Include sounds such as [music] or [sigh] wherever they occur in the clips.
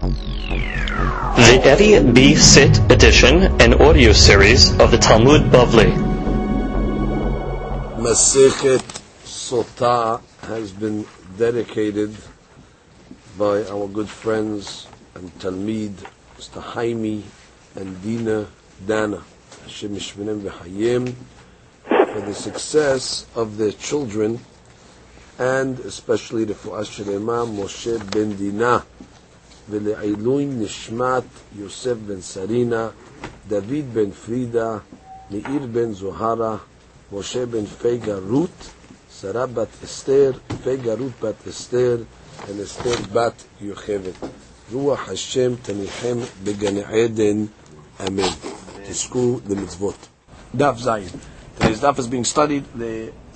The Eddie B. Sit edition and audio series of the Talmud Bavli. Masechet Sota has been dedicated by our good friends and Talmid, Mr. Haimi and Dina Dana, Hashem for the success of their children and especially the Fu'as Shelema Moshe Ben Dina, ולעילוי נשמת יוסף בן סרינה, דוד בן פרידה, מאיר בן זוהרה, משה בן פייגה רות, שרה בת אסתר, פייגה רות בת אסתר, ואסתר בת יוכבת. רוח השם תניחם בגן עדן, אמן. תזכו למצוות. דף זין. Today's daf is being studied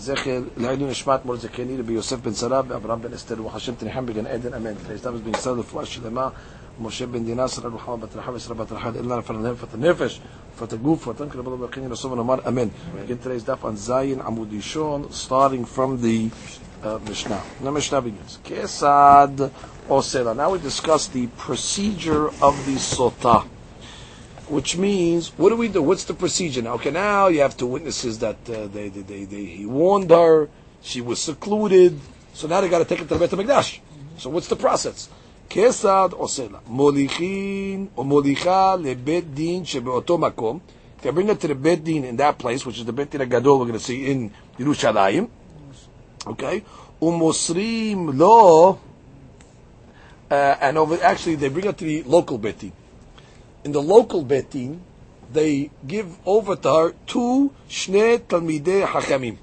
לזכר לעילוי נשמת מורזקני רבי יוסף בן שרה ואברהם בן אסתר רוח השם תניחם בגן עדן אמן. Today's daf is being studied לרפואה שלמה משה בן דינה שרה רוחמה בת רחב ושרה בת רחל אללה לפרנהם פת הנפש פת הגוף ותן כרבו לו ברכיני לסוף ונאמר אמן. Again today's daf on זין עמוד ראשון starting from the uh, Mishnah. The Mishnah begins. Kesad Osela. Now we discuss the procedure of the sotah which means what do we do? What's the procedure now? Okay, now you have two witnesses that uh, they, they, they, they, he warned her, she was secluded, so now they got to take it to the Beit Hamikdash. So what's the process? Kesad osela molichin or molicha lebet din shebeoto makom. They bring it to the din in that place, which is the bet din gadol we're going to see in Yerushalayim. Okay, umosrim lo, uh, and over actually they bring it to the local din in the local betin, they give over to her two shnei talmidei hakamim,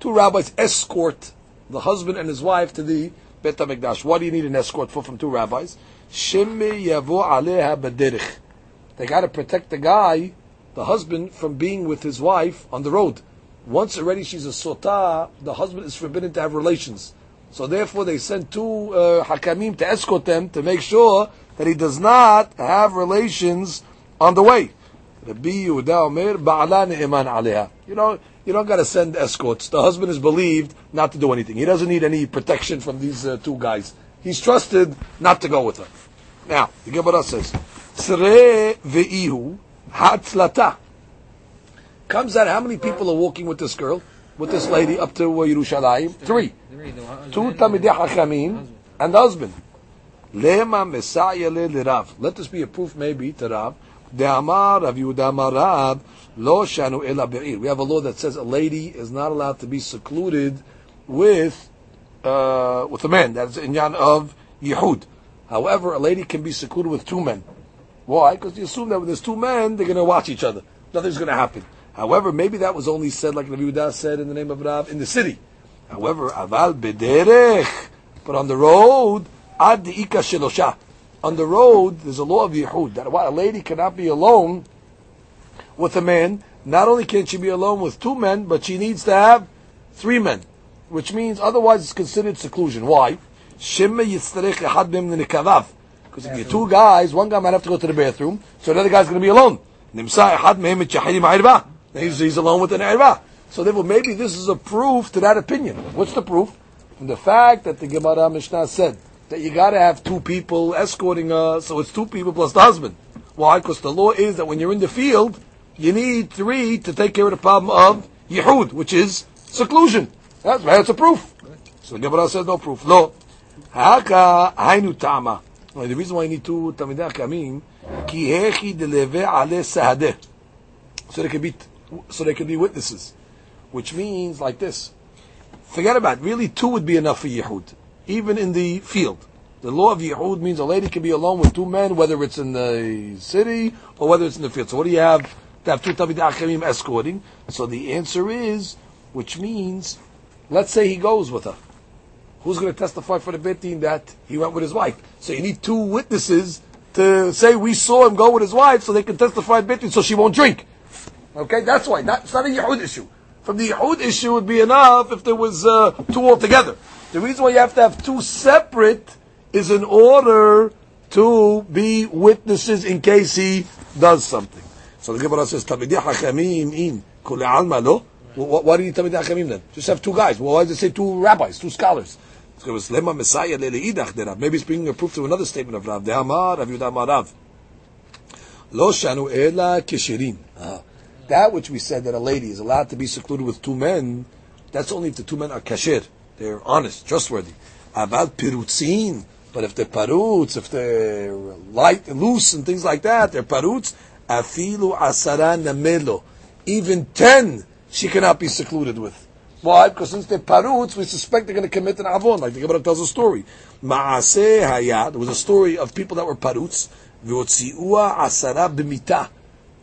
two rabbis escort the husband and his wife to the Bet HaMikdash. What do you need an escort for from two rabbis? Shemme yavo aleha bederich. They got to protect the guy, the husband, from being with his wife on the road. Once already she's a sota, the husband is forbidden to have relations. So therefore, they send two uh, hakamim to escort them to make sure that he does not have relations on the way. You know, you don't got to send escorts. The husband is believed not to do anything. He doesn't need any protection from these uh, two guys. He's trusted not to go with her. Now, the Gemara says, Sre ve'ihu hatzlata. Comes out how many people are walking with this girl, with this lady up to uh, Yerushalayim? Three. Two Tamidei Hachamim and the husband. Lema Messiah Rav. Let this be a proof maybe to Rav. De Amar Rav Yehuda Lo Shanu Ela Be'ir. We have a law that says a lady is not allowed to be secluded with uh, with a man. That's in of Yehud. However, a lady can be secluded with two men. Why? Because you assume that when there's two men, they're going to watch each other. Nothing's going to happen. However, maybe that was only said, like Rav Yehuda said in the name of Rav, in the city. However, aval bederech, but on the road, ad. On the road, there's a law of Yehud that a lady cannot be alone with a man. Not only can she be alone with two men, but she needs to have three men, which means otherwise it's considered seclusion. Why? Because if you're two guys, one guy might have to go to the bathroom, so the other guy's going to be alone. He's, he's alone with an erva. So therefore, maybe this is a proof to that opinion. What's the proof? From the fact that the Gemara Mishnah said that you got to have two people escorting her, so it's two people plus the husband. Why? Because the law is that when you're in the field, you need three to take care of the problem of yehud, which is seclusion. That's, that's a proof. So the Gemara says no proof. No. Haka hainu tama. The reason why you need two tamidei kamim, ki hechi deleve ale sahadeh. So they can be, so they can be witnesses. Which means like this. Forget about it. Really, two would be enough for yehud even in the field. The law of Yehud means a lady can be alone with two men, whether it's in the city or whether it's in the field. So what do you have to have two Acharim escorting? So the answer is, which means, let's say he goes with her. Who's going to testify for the Betin that he went with his wife? So you need two witnesses to say we saw him go with his wife so they can testify Betin so she won't drink. Okay, that's why. It's not a Yehud issue. From the Yehud issue would be enough if there was uh, two altogether. The reason why you have to have two separate is in order to be witnesses in case he does something. So the Gemara says, "Tamidei hakamim in kule alma lo." Why do you need tamidei then? Just have two guys. Well, why does it say two rabbis, two scholars? Was Lema Messiah Leleidach Maybe it's bringing a proof to another statement of Rav. Dehamar Rav Yudah Rav. Lo shanu ela kishirim. Uh-huh. That which we said that a lady is allowed to be secluded with two men, that's only if the two men are kashir. They're honest, trustworthy. About pirutzin. But if they're parutz, if they're light and loose and things like that, they're parutz. Afilu asara namelo. Even ten she cannot be secluded with. Why? Because since they're parutz, we suspect they're going to commit an avon, like the Gemara tells a story. Ma'aseh hayat. There was a story of people that were parutz. V'otzi'ua asara b'mita.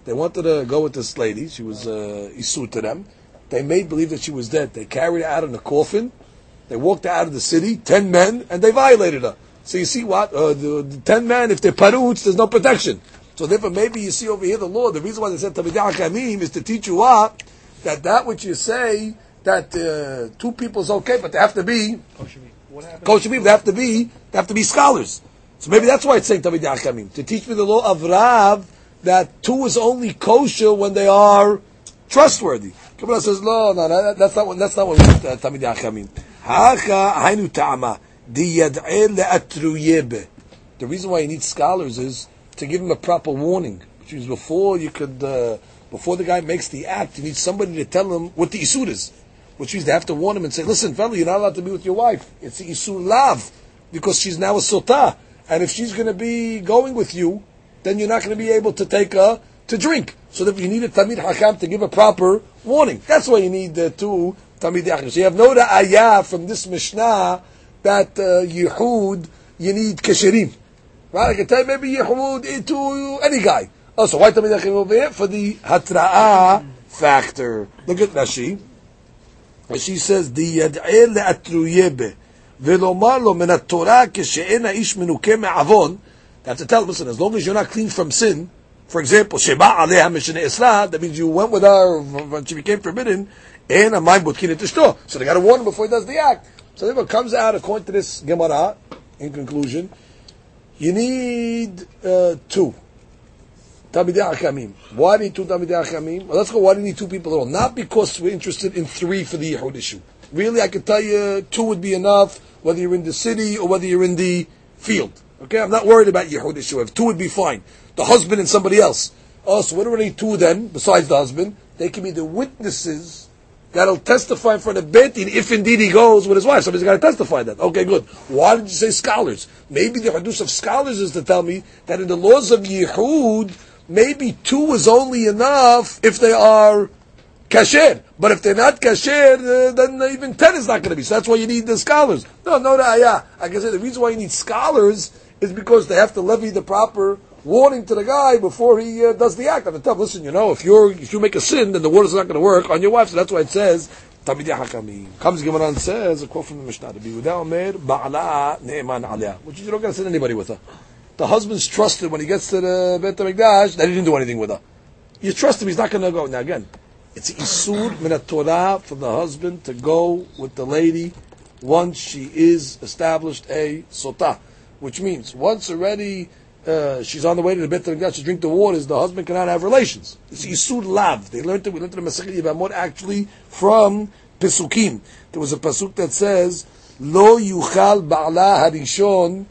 They wanted to go with this lady. She was uh, isu to them. They made believe that she was dead. They carried her out in a coffin. They walked out of the city, ten men, and they violated her. So you see what? Uh, the, the, ten men, if they're parutz, there's no protection. So therefore, maybe you see over here the law. The reason why they said Tamidiyah Kamim is to teach you what? That that which you say, that uh, two people is okay, but they have to be kosher people, They have to be they have to be scholars. So maybe that's why it's saying Tamidiyah Kamim to teach me the law of Rav that two is only kosher when they are trustworthy. Kabbalah says no, no, no that's not what that's not what uh, Tamidiyah Kamim. Haka ta'ama. The reason why you need scholars is to give him a proper warning, which means before you could, uh, before the guy makes the act, you need somebody to tell him what the isur is, which means they have to warn him and say, "Listen, fellow, you're not allowed to be with your wife. It's the isur lav because she's now a sota, and if she's going to be going with you, then you're not going to be able to take her to drink. So that you need a tamid hakam to give a proper warning. That's why you need uh, two tamid hakam. So you have no ayah from this mishnah that uh, Yehud, you need Kesherim. Right? I can tell you maybe Yehud into any guy. Oh, so why tell me that over here? For the Hatra'ah factor. Look at Rashi. Rashi says, the ידעה לאתרויה ב, ולומר לו מן התורה כשאין האיש מנוקה מעוון, have to tell him, listen, as long as you're not clean from sin, for example, sheba עליה משנה אסלה, that means you went with her when she became forbidden, and a mind butkin it So they got to warn him before he does the act. So therefore, comes out according to this Gemara. In conclusion, you need uh, two. Tamidei Achamim. Why do you need two Tamidei Achamim? Well, let's go. Why do you need two people at all? Not because we're interested in three for the Yehud issue. Really, I could tell you two would be enough, whether you're in the city or whether you're in the field. Okay, I'm not worried about Yehud issue. If two would be fine. The husband and somebody else. Oh, so what do we need two then, besides the husband? They can be the witnesses that'll testify for the Betin if indeed he goes with his wife. Somebody's got to testify that. Okay, good. Why did you say scholars? Maybe the Hadush of scholars is to tell me that in the laws of Yehud, maybe two is only enough if they are kasher. But if they're not kasher, uh, then even ten is not going to be. So that's why you need the scholars. No, no, no, yeah. I said, the reason why you need scholars is because they have to levy the proper warning to the guy before he uh, does the act. I have to tell him, listen, you know, if you're if you make a sin, then the water's not going to work on your wife. So that's why it says Tamidei. Comes Gemara and says a quote from the Mishnah be without Omer Ba'ala Ne'eman Aliyah, which is you don't got to send anybody with her. The husband's trusted when he gets to the Beit Hamikdash that he didn't do anything with her. You trust him; he's not going to go. Now again, it's isur min Torah for the husband to go with the lady once she is established a sotah, which means once already uh, she's on the way to the Beit HaMikdash to drink the waters, the husband cannot have relations. It's Yisur Lav. They learned it, we learned it in Masechet Yevamot actually from Pesukim. There was a Pasuk that says, Lo yuchal ba'ala harishon.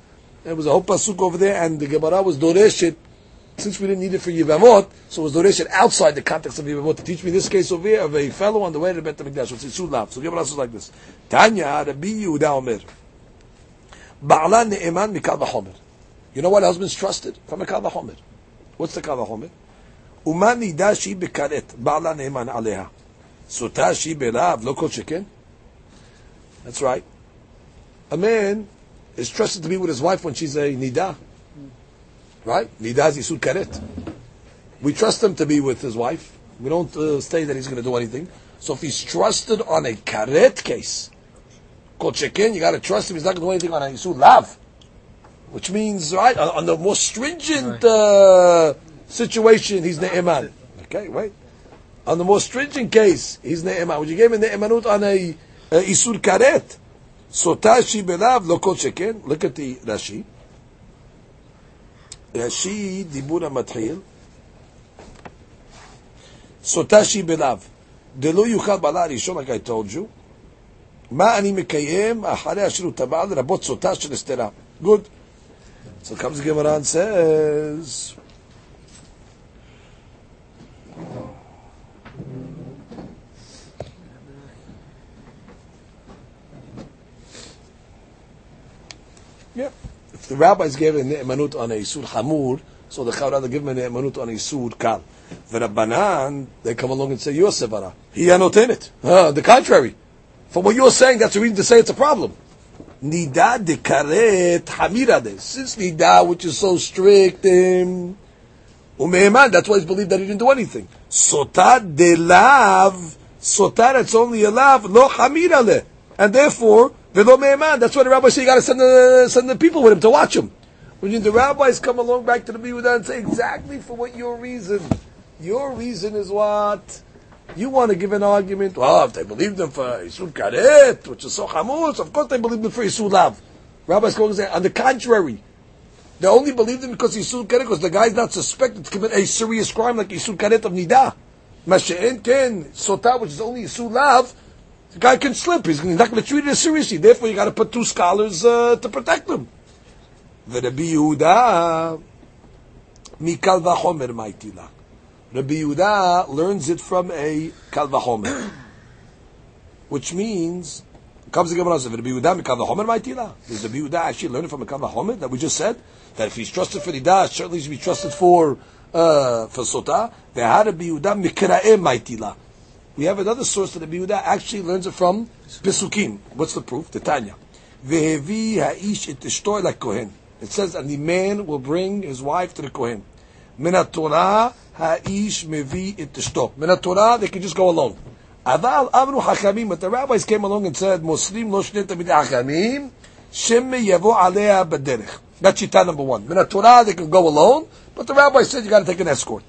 There was a whole Pasuk over there, and the Gemara was Doreshet, since we didn't need it for Yevamot, so it was Doreshet outside the context of Yevamot to teach me this case over here of a fellow on the way to the Beit HaMikdash. It's Yisur Lav. So Gemara says like this. Tanya, Rabbi Yehuda Omer. Ba'ala ne'eman mikal v'chomer. You know what husband's trusted? From a kal v'chomer. What's the kal v'chomer? ומה נידה שהיא בכרת, בעלה נאמן עליה. סוטה שהיא בלאו, לא כל That's right. A man is trusted to be with his wife when she's a nida. Right? Nida is yisud karet. We trust him to be with his wife. We don't uh, say that he's going to do anything. So if he's trusted on a karet case, kol you got to trust him. He's not going to do anything on a yisud lav which means right on, the more stringent uh, situation, he's ne'eman. Okay, wait. On the more stringent case, he's ne'eman. Would you give him ne'emanut on a, a isur karet? Sotashi belav lo kol sheken. Look at the Rashi. Rashi dibura matchil. Sotashi belav. Delo yuchal bala rishon, like I told you. מה אני מקיים אחרי השירות הבא לרבות סוטה של הסתרה. Good. So comes the Gemara and says, Yeah. If the rabbis gave a ne'emanut on a isur hamur, so the chavra give him a ne'emanut on a isur kal. The rabbanan, they come along and say, Yosef ara. He anotenet. Uh, the contrary. From what you're saying, that's a reason to say it's a problem. Nida de karet hamirade. Since nida, which is so strict, um, that's why it's believed that he didn't do anything. Sota de lav, sota that's only a lav, lo hamirale. And therefore, velo meeman, that's why the rabbis say you gotta send the, send the people with him to watch him. When the rabbis come along back to the Biudah and say exactly for what your reason. Your reason is what? You want to give an argument, well, if they believed them for Isud Karet, which is so chamus, of course they believed them for Isud Lav. Rabbi Skogan said, on the contrary, they only believed him because Isud Karet, because the guy's not suspected to commit a serious crime like Isud Karet of Nida. Mashe'en Ken, Sota, which is only Isud Lav, the guy can slip. He's not going to treat it seriously. Therefore, you got to put two scholars uh, to protect him. V'Rabbi Yehuda, Mikal Vachomer Maitilak. Rabbi Yehuda learns it from a Kal Vachomer, which means comes the Gemara says Rabbi Yehuda Kal Vachomer Ma'itila. Does Rabbi Yehuda actually learn it from a kalvahomer that we just said that if he's trusted for the Nida, certainly he should be trusted for uh, for Sota. Ve'ha Rabbi Yehuda Mikra'e Ma'itila. We have another source that Rabbi Yehuda actually learns it from Pesukim. What's the proof? The Tanya. Ve'hevi ha'ish like Kohen. It says, and the man will bring his wife to the Kohen. Min Torah ha'ish mevi it ishto. Min Torah, they can just go alone. Aval amru hachamim, but the rabbis came along and said, Muslim lo shnei tamid hachamim, shem yavo alea b'derech. That's shita number one. Min Torah, they can go alone, but the rabbi said you got to take an escort.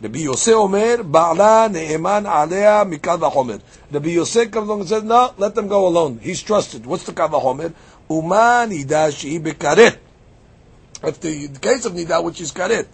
Rabbi Yosef Omer, Ba'ala ne'eman alea mikal v'chomer. Rabbi Yosef comes along and says, no, let them go alone. He's trusted. What's the v'chomer? Uman idashi bekaret. If the, the case of nida, which is karet,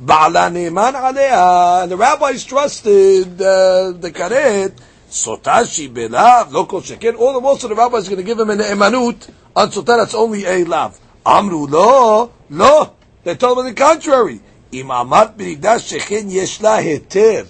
Ne'man alea. And the rabbis trusted uh, the karet. Sotashi belav, local shekin. All the most of the rabbis are going to give him an emanut on sotah that's only a lav. Amru lo, lo. They told him the contrary. Imamat amat b'nigdash shekin yesh heter.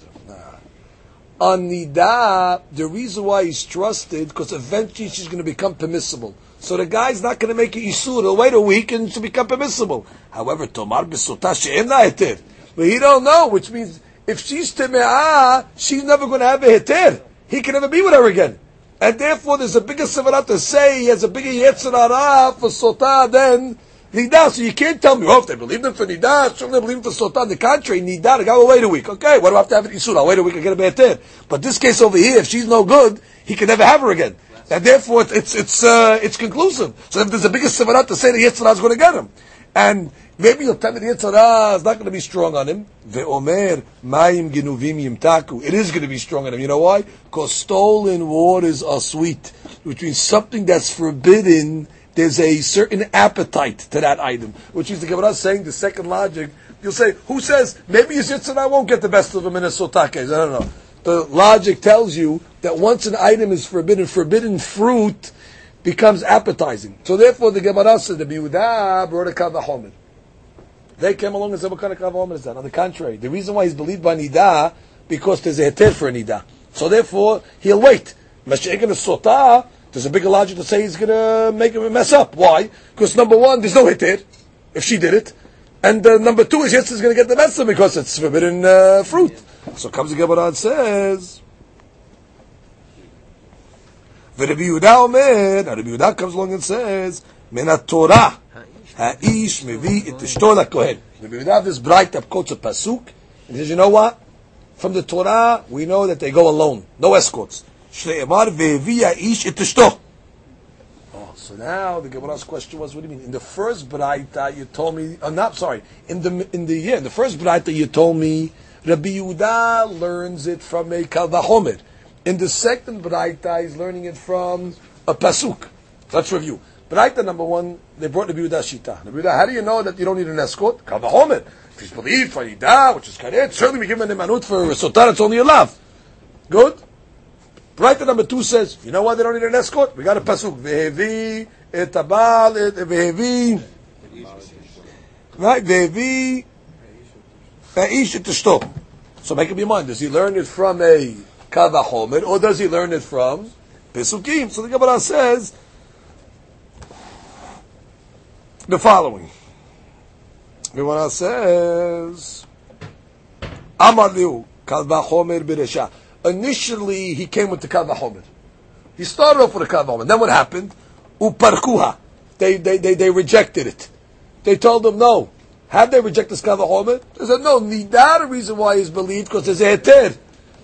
On Nida, the reason why he's trusted, because eventually she's going to become permissible. So the guy's not going to make it Yisur, he'll wait a week and to become permissible. However, Tomar Besota she'en heter. But he don't know, which means if she's Teme'ah, she's never going to have a heter. He can never be with her again. And therefore there's a bigger Sevarat to say he has a bigger Yetzirah for Sota than Nida, so you can't tell me, oh, if they believe them for Nida, certainly they believe them for Sota. On the contrary, Nida, the guy will wait a week. Okay, what do I have to have an Isur? I'll wait a week and get a Be'etir. But this case over here, if she's no good, he can never have her again. And therefore, it's, it's, uh, it's conclusive. So if there's a bigger Sevarat to say the Yetzirah is going to get him. And maybe you'll tell me the Yetzirah is not going to be strong on him. Ve'omer, mayim genuvim yimtaku. It is going to be strong on him. You know why? Because stolen waters are sweet. Which means something that's forbidden there's a certain appetite to that item, which is the Gemara saying the second logic. You'll say, who says maybe his yitzhak won't get the best of him in a sotakes? I don't know. The logic tells you that once an item is forbidden, forbidden fruit becomes appetizing. So therefore, the Gemara said the Biudah brought a kavahomer. They came along and said, what kind of kavahomer is that? On the contrary, the reason why he's believed by nida because there's a heter for a nida. So therefore, he'll wait. Mashiach in a sotah there's a bigger logic to say he's going to make him mess up. Why? Because number one, there's no hitir if she did it, and uh, number two is yes, is going to get the mess because it's forbidden uh, fruit. So comes the Gemara and says. Rabbi Yehuda Omer, Rabbi Yehuda comes along and says, "Min Torah, ha'ish mevi et ishto kohen." Rabbi Yehuda this bright up quotes a pasuk, and says, "You know what? From the Torah, we know that they go alone, no escorts." Oh, so now the Gemara's question was, what do you mean? In the first braita, you told me, I'm not sorry. In the in the yeah, in the first braita, you told me Rabbi Yehuda learns it from a kalvachomer. In the second braita, he's learning it from a pasuk. Let's review. Braita number one, they brought the Yehuda shita. Yehuda, how do you know that you don't need an escort? Kalvachomer. If he's believed for Yida, which is karet, certainly we give him an emanut for a sotar. It's only a lav. Good. Right, number two says, you know why they don't need an escort? We got a pasuk. Vehevi etabal vehevi. Right, vehevi. So make up your mind. Does he learn it from a kavachomer or does he learn it from pesukim? So the Gemara says the following. The Gemara says, Amar kavachomer. Initially, he came with the kavachomer. He started off with a kavachomer. Then what happened? Uparkuha. They, they, they, they rejected it. They told him no. Had they rejected this kavachomer? They said no. Nida the reason why he's believed because there's a.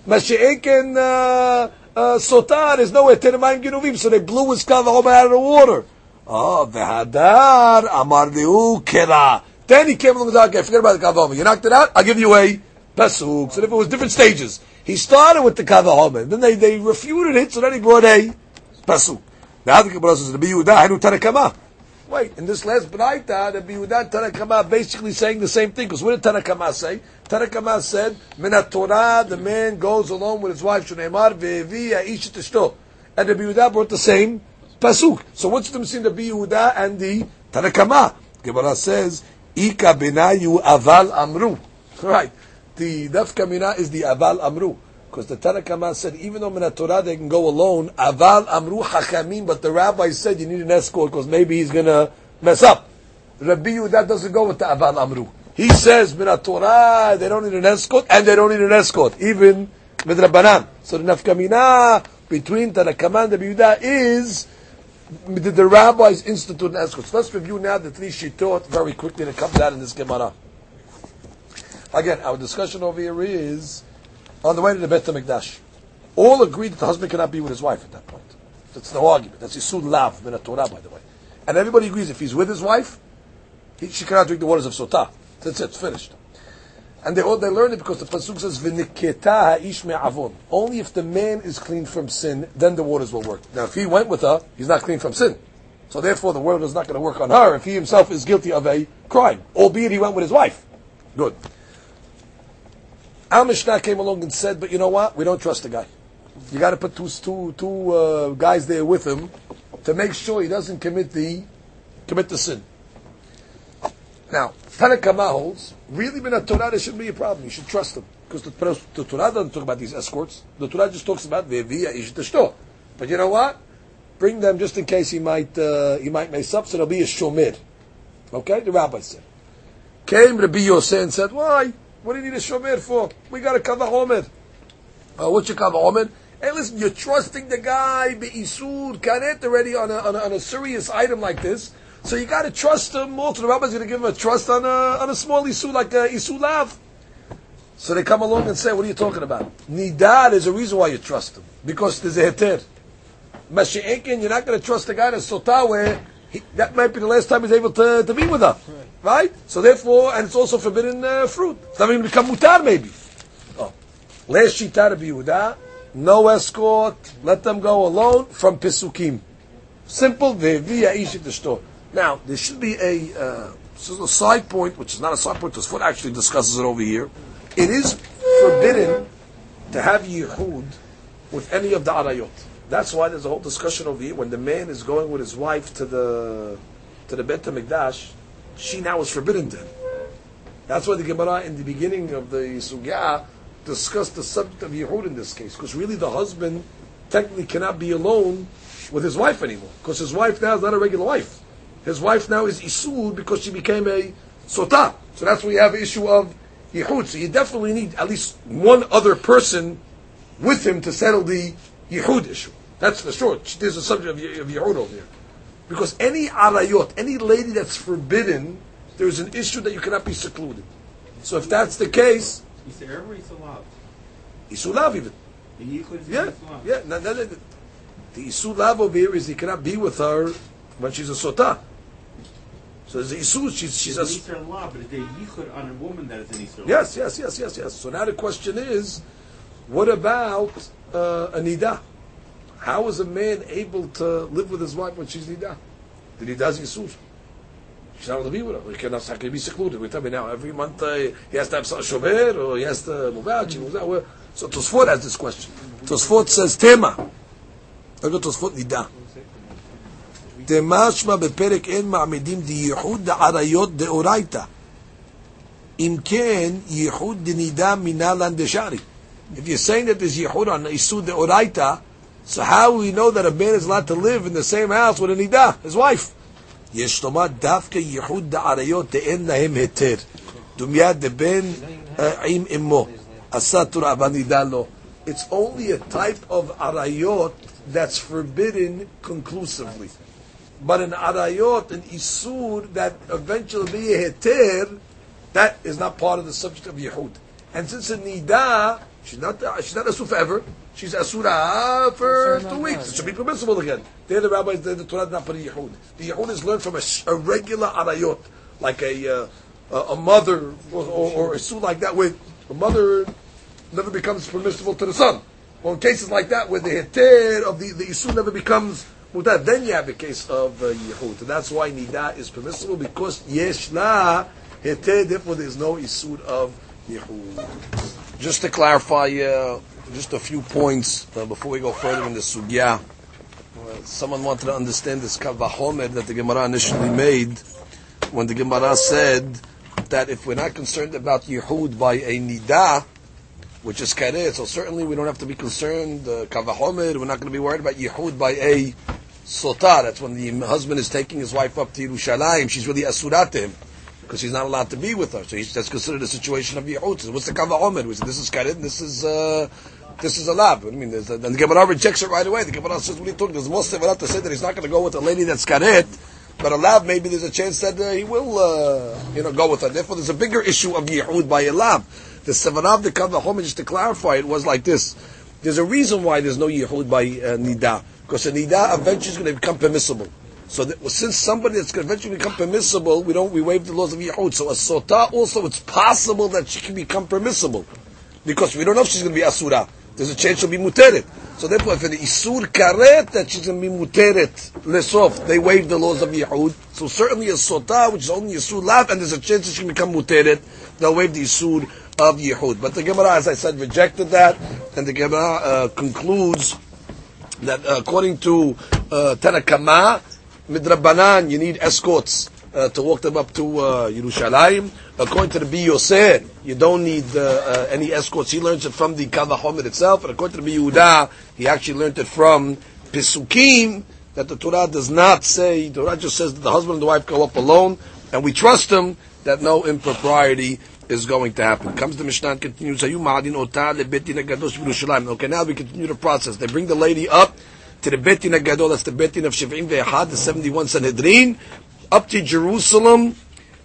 Mashiach uh, uh, sotar is no heter mayim ginuvim. So they blew his kavachomer out of the water. Oh, v'hadar amar kera. Then he came along and said, okay, forget about the kavachomer. You knocked it out. I'll give you a pasuk. So if it was different stages. He started with the Kavahomen, then they, they refuted it, so then he brought a Pasuk. Now the Gemara says, Rabbi Yehuda, Hanu Tanakama. Wait, in this last Braita, Rabbi Yehuda Tanakama basically saying the same thing, because what did Tanakama say? Tanakama said, Minat Torah, the man goes alone with his wife, Shuneimar, Ve'evi, Aish Tishto. And Rabbi Yehuda brought the same Pasuk. So what's the difference between Rabbi Yehuda and the Tanakama? Gemara says, Ika benayu aval amru. [laughs] Right the mina is the aval amru. Because the Tanakama said, even though in Torah they can go alone, aval amru hachamim, but the rabbi said you need an escort because maybe he's going to mess up. Rabbi that doesn't go with the aval amru. He says, min Torah, they don't need an escort, and they don't need an escort, even midrabanan. So the nafka mina between Tanakama and Rabbi Yehuda is, did the rabbis institute an escort? So let's review now the three taught very quickly that comes out in this Gemara. Again, our discussion over here is on the way to the Beit HaMikdash. All agree that the husband cannot be with his wife at that point. That's no argument. That's Yisud Lav, Min Torah, by the way. And everybody agrees if he's with his wife, he, she cannot drink the waters of Sotah. That's it, finished. And they all they learn it because the pasuk says v'niketa ha'ish me'avon. Only if the man is clean from sin, then the waters will work. Now, if he went with her, he's not clean from sin. So therefore, the water is not going to work on her if he himself is guilty of a crime, albeit he went with his wife. Good. Al Mishnah came along and said, but you know what? We don't trust the guy. You got to put two, two, two uh, guys there with him to make sure he doesn't commit the commit the sin. Now, Tanakama holds, really, in a Torah, there shouldn't be a problem. You should trust him. Because the, the, Torah doesn't talk about these escorts. The Torah just talks about Ve'via Ishtashto. But you know what? Bring them just in case he might, uh, he might mess up, so there'll be a Shomir. Okay? The rabbi said. Came Rabbi Yosef and said, why? What do you need a shomer for? We got a kavahomer. Uh, what's your kavahomer? Hey, listen, you're trusting the guy be'isur karet already on a, on a, on a serious item like this. So you got to trust him. Also, the rabbi's going to give him a trust on a on a small isu like a lav. So they come along and say, "What are you talking about? Nidad is a reason why you trust him because there's a heter. Mashiachin, you're not going to trust the guy in sotah he, that might be the last time he's able to, to be with her. Right? So therefore, and it's also forbidden uh, fruit. It's not even become mutar maybe. Oh. Last Yehuda, no escort, let them go alone from Pisukim. Simple, via ishit Now, there should be a, uh, a side point, which is not a side point, this foot actually discusses it over here. It is forbidden to have Yehud with any of the arayot. That's why there's a whole discussion over here. When the man is going with his wife to the to the Beit Hamikdash, she now is forbidden to him. That's why the Gemara in the beginning of the Sugya discussed the subject of Yehud in this case, because really the husband technically cannot be alone with his wife anymore, because his wife now is not a regular wife. His wife now is Isud because she became a Sota. So that's where you have issue of Yehud. So you definitely need at least one other person with him to settle the Yehud issue. That's for sure. There's a subject of, of Yehud over here. Because any arayot, any lady that's forbidden, there's an issue that you cannot be secluded. So if that's the case... Isulav or Isulav? Isulav even. Yeah, yeah. No, no, no, the Isulav over here is he cannot be with her when she's a sota. So there's Isu, she's, she's it's a... law, but a yichud on a woman that is an Isur Yes, yes, yes, yes, yes. So now the question is, what about uh, a nida? How is a man able to live with his wife when she's nida? Did he does yisur? She's not allowed to be with him. He cannot, how can he be secluded? We tell me now, every month uh, he has to have some shomer, or he has to move out, she moves out. Where- So Tosfot has this question. Tosfot says, Tema. Look at Tosfot Nida. תמשמע בפרק אין מעמידים דייחוד דעריות דאורייתא. אם כן, ייחוד דנידה מנהלן דשארי. If you're saying that there's ייחוד on איסור דאורייתא, so how we know that a man is allowed to live in the same house with a נידה, his wife? יש לומר דווקא ייחוד דעריות דאין להם היתר. דומיה דבן אה, עם אמו. עשה תורה בנידה לא. It's only a type of arayot that's forbidden conclusively. But an arayot, an isur that eventually be a heter, that is not part of the subject of yehud. And since a nida, she's not she's not asur forever. She's asura for two weeks. It should be permissible again. There, the rabbis, the, the Torah did not put a yehud. The yehud is learned from a, a regular arayot, like a uh, a, a mother or, or, or a isur like that, where a mother never becomes permissible to the son. Well, in cases like that, where the heter of the the isur never becomes mutar, then you have a case of uh, yehud. And that's why nida is permissible because yesh la heter. Therefore, there's no isur of yehud. Just to clarify, uh, just a few points uh, before we go further in the sugya. Uh, someone wanted to understand this kavahomer that the Gemara initially made when the Gemara said that if we're not concerned about yehud by a nida, which is karet, so certainly we don't have to be concerned, uh, kavahomer, we're not going to be worried about yehud by a sota. That's when the husband is taking his wife up to Yerushalayim, she's really asurat to him, because he's not allowed to be with her. So he's, that's considered a situation of yehud. So what's the kavahomer? We said, this is karet, this is, uh, this is a lab. I mean, there's a, the Gemara rejects it right away. The Gemara says, what are you talking? There's most of to say that he's not going to go with a lady that's karet, but a lab, maybe there's a chance that uh, he will, uh, you know, go with her. Therefore, there's a bigger issue of yehud by a lab. The Sevarav, the Kavahomer, just to clarify it, was like this. There's a reason why there's no yehud by uh, nida. Because a nida eventually is going to become permissible. So that, well, since somebody that's going to eventually become permissible, we don't, we waive the laws of yehud. So a sota also, it's possible that she can become permissible. Because we don't know if she's going to be asura. There's a chance she'll be muteret. So therefore, if an isur karet, that she's going to be muteret, lesof, they waive the laws of yehud. So certainly a sota, which is only isur lav, and there's a chance she can become muteret, they'll waive the isur of yehud. But the Gemara, as I said, rejected that, and the Gemara uh, concludes that uh, according to uh, Tanakama, midrabanan, you need escorts uh, to walk them up to uh, Yerushalayim. According to the Bi Yosef, you don't need uh, uh, any escorts. He learns it from the Kavahomer itself, and according to the Bi Yehuda, he actually learned it from Pisukim, that the Torah does not say, the Torah just says that the husband and the wife go up alone, and we trust them that no impropriety is going to happen. Comes the Mishnah and continues. Okay, now we continue the process. They bring the lady up to the Betin Hagadol, that's the Betin of Shiv'im Ve'echad, the 71 Sanhedrin, up to Jerusalem,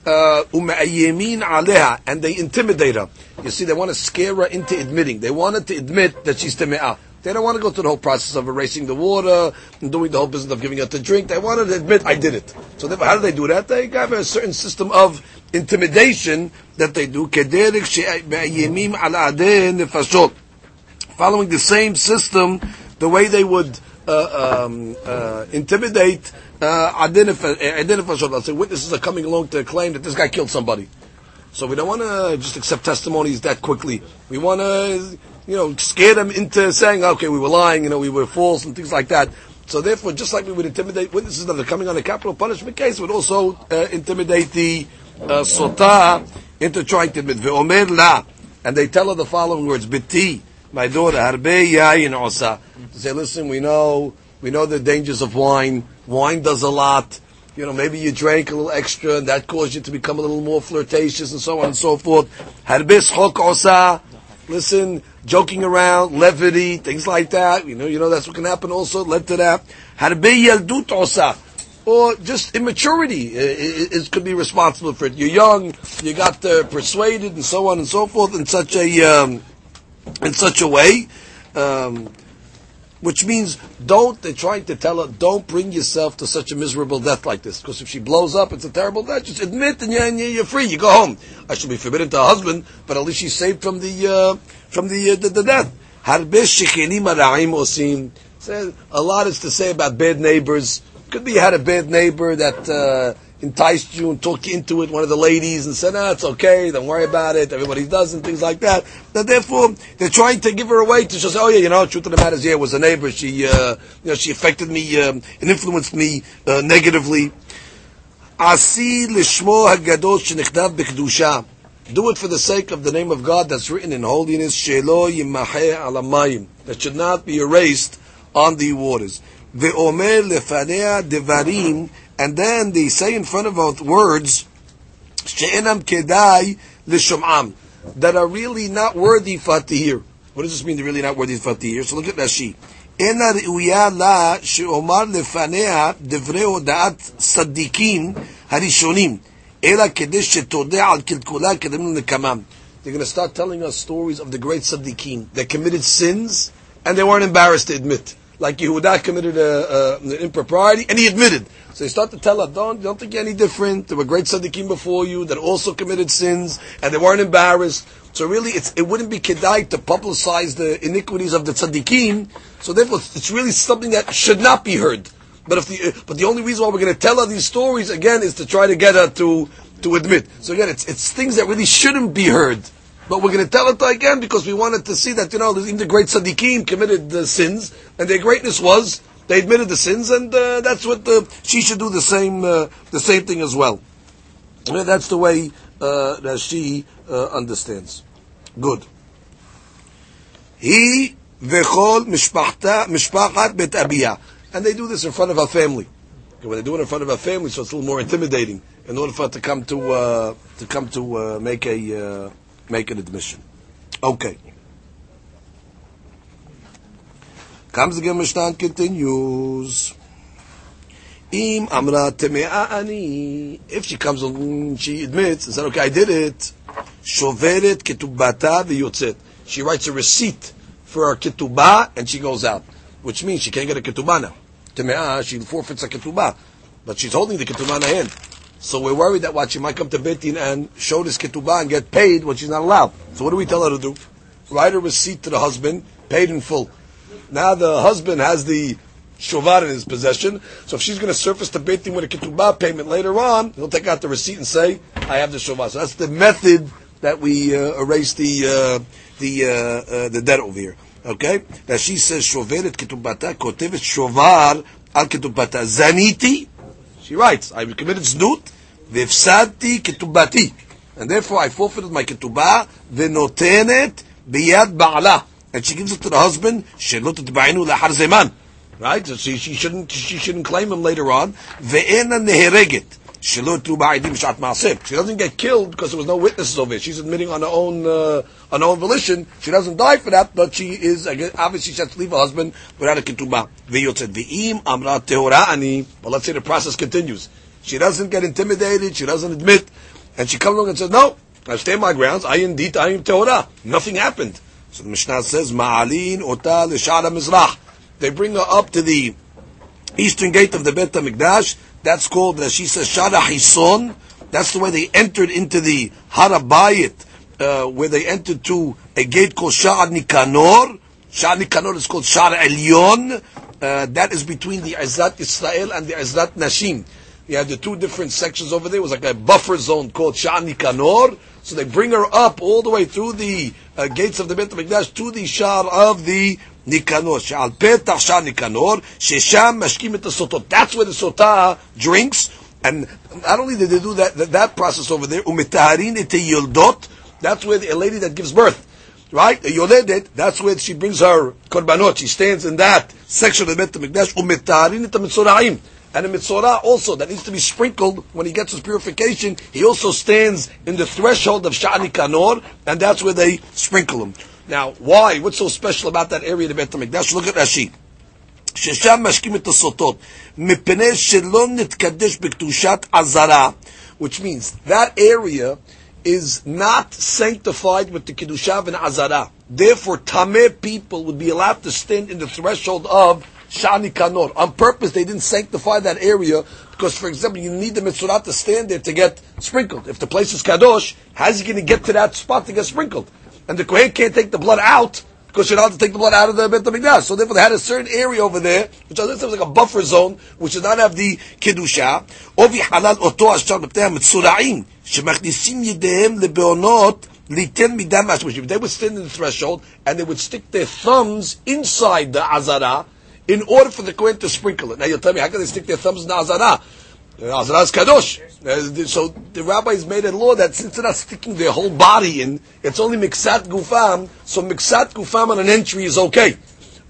uh, umm and they intimidate her. You see, they want to scare her into admitting. They wanted to admit that she's teme'ah. They don't want to go through the whole process of erasing the water and doing the whole business of giving her to drink. They wanted to admit, I did it. So they, how do they do that? They have a certain system of intimidation that they do. Uh, umm Following the same system, the way they would uh, um, uh, intimidate uh, identify. Let's say witnesses are coming along to claim that this guy killed somebody. So we don't want to just accept testimonies that quickly. We want to, you know, scare them into saying, okay, we were lying, you know, we were false and things like that. So therefore, just like we would intimidate witnesses that are coming on a capital punishment case, would also uh, intimidate the uh, sota into trying to admit. Ve'omer la. And they tell her the following words, Biti, my daughter, harbe yayin osa. To say, listen, we know, we know the dangers of wine. Wine does a lot. You know, maybe you drank a little extra, and that caused you to become a little more flirtatious, and so on and so forth. Harbis chok osa. Listen, joking around, levity, things like that. You know, you know that's what can happen. Also, led to that. Harbe yeldut osa. Or just immaturity it, it, could be responsible for it. You're young, you got uh, persuaded, and so on and so forth, in such a um, in such a way. Um, which means don't, they're trying to tell her, don't bring yourself to such a miserable death like this. Because if she blows up, it's a terrible death. Just admit and you're, you're free. You go home. I should be forbidden to her husband, but at least she's saved from the, uh, from the, uh, the, the death. Says a lot is to say about bad neighbors. Could be you had a bad neighbor that, uh, enticed you and you into it, one of the ladies, and said, "Ah, it's okay, don't worry about it. Everybody does and things like that." That therefore they're trying to give her away to just, "Oh yeah, you know, truth of the matter is, yeah, it was a neighbor. She, uh, you know, she affected me um, and influenced me uh, negatively." Do it for the sake of the name of God that's written in holiness. That should not be erased on the waters. And then they say in front of both words, that are really not worthy fatihir. What does this mean, they're really not worthy fatihir? So look at Rashi. They're going to start telling us stories of the great Tzaddikim that committed sins and they weren't embarrassed to admit. Like Yehuda committed a, a, an impropriety and he admitted. So they start to tell us, don't, don't think you're any different. There were great tzaddikim before you that also committed sins and they weren't embarrassed. So really, it wouldn't be kedai to publicize the iniquities of the tzaddikim. So therefore, it's really something that should not be heard. But if the but the only reason why we're going to tell her these stories again is to try to get her to to admit. So again, it's it's things that really shouldn't be heard. But we're going to tell it again because we wanted to see that you know even the great tzaddikim committed the sins and their greatness was they admitted the sins and uh, that's what the, she should do the same uh, the same thing as well. That's the way uh, that she uh, understands. Good. He vechol mishpachat bet. And they do this in front of our family. Okay, when they do it in front of our family, so it's a little more intimidating in order for it to come to uh, to come to uh, make a make an admission. Okay. Comes the Mishnah continues. Im amra ani. If she comes she admits and said, "Okay, I did it," shoveret ketubata v'yotzet. She writes a receipt for her ketubah and she goes out, which means she can't get a ketubah now. Teme'ah, she forfeits a ketubah, but she's holding the ketubah in her hand. So we're worried that what she might come to Betin and show this ketubah and get paid when she's not allowed. So what do we tell her to do? Write a receipt to the husband, paid in full. Now the husband has the shovar in his possession. So if she's going to surface the beitim with a ketubah payment later on, he'll take out the receipt and say, "I have the shovar." So that's the method that we uh, erase the uh, the uh, uh, the debt over here. Okay, that she says shoveret ketubata kotevet shovar al ketubata zaniti. She writes, "I committed znut v'ifsadti ketubati." And therefore, I forfeited my ketubah, v'notenet biyad ba'ala and she gives it to the husband. Right, so she, she shouldn't she shouldn't claim him later on. She doesn't get killed because there was no witnesses over it. She's admitting on her own uh, on her own volition. She doesn't die for that, but she is obviously she has to leave her husband without a ketubah. But let's say the process continues. She doesn't get intimidated. She doesn't admit, and she comes along and says, "No, I stand my grounds. I indeed I am tehora. Nothing happened." So the Mishnah says, Ma'alin ota l'shara mizrach. They bring her up to the eastern gate of the Bet HaMikdash. That's called, as she says, Shara Hison. That's the way they entered into the Harabayit, uh, where they entered to a gate called Sha'ar Nikanor. Sha'ar Nikanor is called Sha'ar Elyon. Uh, that is between the Ezrat Israel and the Ezrat Nashim. You had the two different sections over there. It was like a buffer zone called Sha'ar Nikanor. So they bring her up all the way through the uh, gates of the Beit HaMikdash to the Shar of the Nikanor. Petach Shar Nikanor, Shesham Mashkim Et Sotot. That's where the Sotah drinks. And not only did they do that, that, that process over there, Et Yildot, that's where the, a lady that gives birth, right? Yoledet, that's where she brings her korbanot. She stands in that section of the Beit HaMikdash, Umetaharin Et. And a mitzorah also that needs to be sprinkled when he gets his purification. He also stands in the threshold of Sha'ar Nikanor, and that's where they sprinkle him. Now, why? What's so special about that area of Bet Beit HaMikdash? Look at Rashi. ששם משקים את הסוטות, מפני שלא נתקדש בקדושת עזרה, which means that area is not sanctified with the kedushav and azara. Therefore, tameh people would be allowed to stand in the threshold of Sha'ar Nikanor. On purpose, they didn't sanctify that area because, for example, you need the mitzvah to stand there to get sprinkled. If the place is kadosh, how's he going to get to that spot to get sprinkled? And the Kohen can't take the blood out because you're allowed to take the blood out of the Bet HaMikdash. So therefore they had a certain area over there, which I was like a buffer zone, which did not have the Kedusha. Ovi halal oto ashar בפני המצורעים, שמכניסים ידיהם לבעונות ליתן מידה מהשמשים. They would stand in the threshold, and they would stick their thumbs inside the azara, in order for the Kohen to sprinkle it. Now you'll tell me, how can they stick their thumbs in the azara? Azara is kadosh. So the rabbis made a law that since they're not sticking their whole body in, it's only miksat gufam. So miksat gufam on an entry is okay,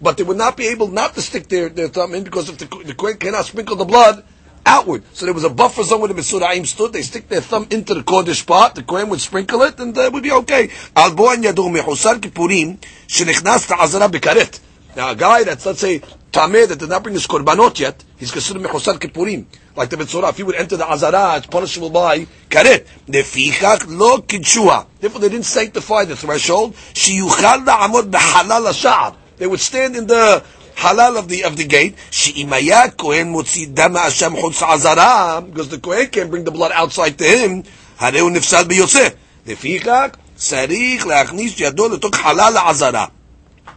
but they would not be able not to stick their, their thumb in because if the, the Kohen cannot sprinkle the blood outward, so there was a buffer zone where the Mesuraim stood. They stick their thumb into the kodesh part. The Kohen would sprinkle it, and it would be okay. Now, a guy that's, let's say, Tameh, that did not bring his korbanot yet, he's considered Mechosan Kippurim. Like the Betzorah, if he would enter the Azara, it's punishable by Karet. Nefichach lo kinshua. Therefore, they didn't sanctify the threshold. Shiyuchal la'amod b'halal ha'sha'ar. They would stand in the halal of the of the gate. She'imaya kohen motzi dama Hashem chutz azara, because the kohen can not bring the blood outside to him. Hareu nifsad b'yotzeh. Nefichach sarich la'achnis yado letok halal ha'azara.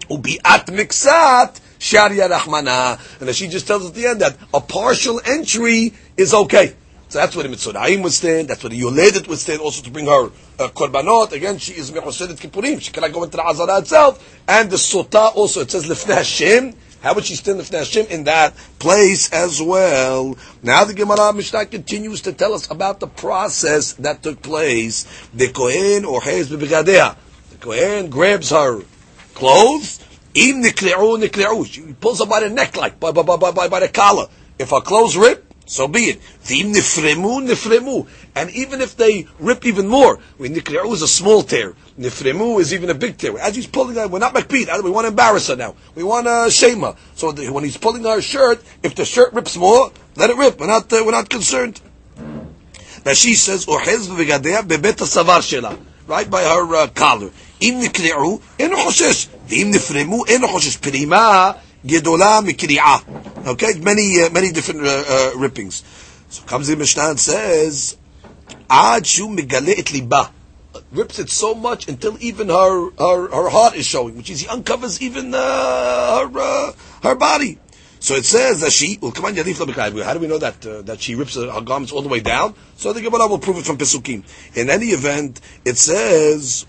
Ubiat miksat sharia rahmana. And she just tells us at the end that a partial entry is okay. So that's what the Mitzurayim would stand, that's what the Yoledet would stand, also to bring her uh, korbanot. Again, she is Mechosedet Kippurim. She cannot go into the Azara itself. And the Sota also, it says Lefnei Hashem. How would she stand Lefnei Hashem in that place as well? Now the Gemara Mishnah continues to tell us about the process that took place. The Kohen or Hez Bebegadea. The Kohen grabs her clothes. Im nikle'u nikle'u. She pulls her by the neck, like by, by, by, by, by, the collar. If her clothes rip, so be it. V'im nifremu nifremu. And even if they rip even more, when nikle'u is a small tear, nifremu is even a big tear. As he's pulling her, we're not makpid. We want to embarrass her now. We want to shame her. So the, when he's pulling her shirt, if the shirt rips more, let it rip. We're not, uh, we're not concerned. Now she says, "Ohez v'gadea bebet savar shela," right by her uh, collar. אם נקרעו, אינו חושש, ואם נפרמו, אינו חושש. פרימה גדולה מקריעה. Okay, many, uh, many different uh, uh, rippings. So comes the Mishnah and says, עד שהוא מגלה את ליבה. Rips it so much until even her, her, her heart is showing, which is he uncovers even uh, her, uh, her body. So it says that she, well, come on, Yadif Labikayv. How do we know that uh, that she rips her garments all the way down? So the Gemara will prove it from Pesukim. In any event, it says,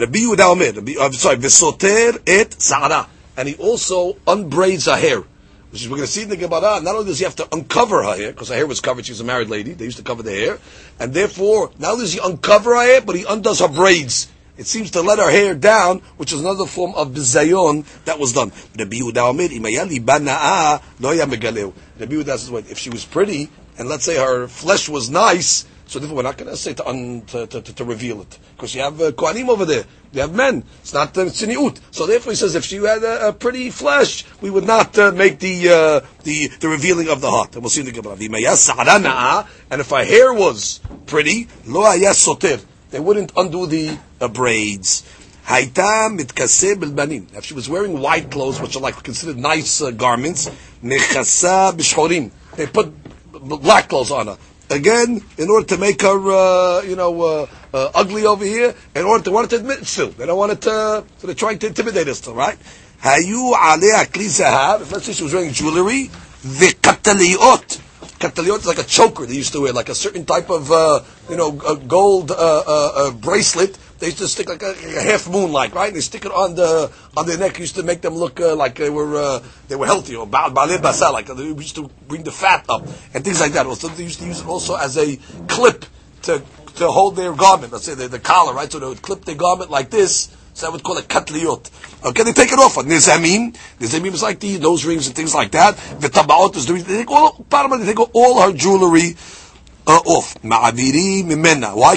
Rabbi Yehuda Omer, I'm sorry, v'soter et sa'ara. And he also unbraids her hair. Which is, we're going to see in the Gemara, not only does he have to uncover her hair, because her hair was covered, she was a married lady, they used to cover the hair, and therefore, not only does he uncover her hair, but he undoes her braids. It seems to let her hair down, which is another form of bizayon that was done. Rabbi Yehuda Omer, "Im haya liba na'a, lo haya megaleu." Rabbi Yehuda says, "Wait, if she was pretty, and let's say her flesh was nice, so therefore we're not going to say to, un, to, to, to, reveal it. Because you have uh, Kohanim over there. You have men. It's not uh, tziniut. So therefore he says if she had a, a pretty flesh, we would not uh, make the, uh, the, the revealing of the heart. And we'll see in the Gemara. And if her hair was pretty, lo soter. They wouldn't undo the uh, braids. If she was wearing white clothes, which are like considered nice uh, garments. They put black clothes on her. Again, in order to make her, uh, you know, uh, uh, ugly over here, in order to want to admit it still. They don't want it to, so they're trying to intimidate us still, right? Hayu alea kli zahav. If let's say she was wearing jewelry, v'kataliot. Kataliot is like a choker they used to wear, like a certain type of, uh, you know, gold uh, uh, bracelet. They used to stick like a, like a half moon, like right. and They stick it on the on their neck. Used to make them look uh, like they were uh, they were healthy or ba- balei basal, like they used to bring the fat up and things like that. Also, they used to use it also as a clip to to hold their garment. Let's say the, the collar, right? So they would clip their garment like this. So I would call it katliot. Okay, they take it off. Nizamim, nizamim is like the nose rings and things like that. V'tabaot is doing. They take all, Parma, they take all her jewelry uh. Ma'aviri mimena. Why?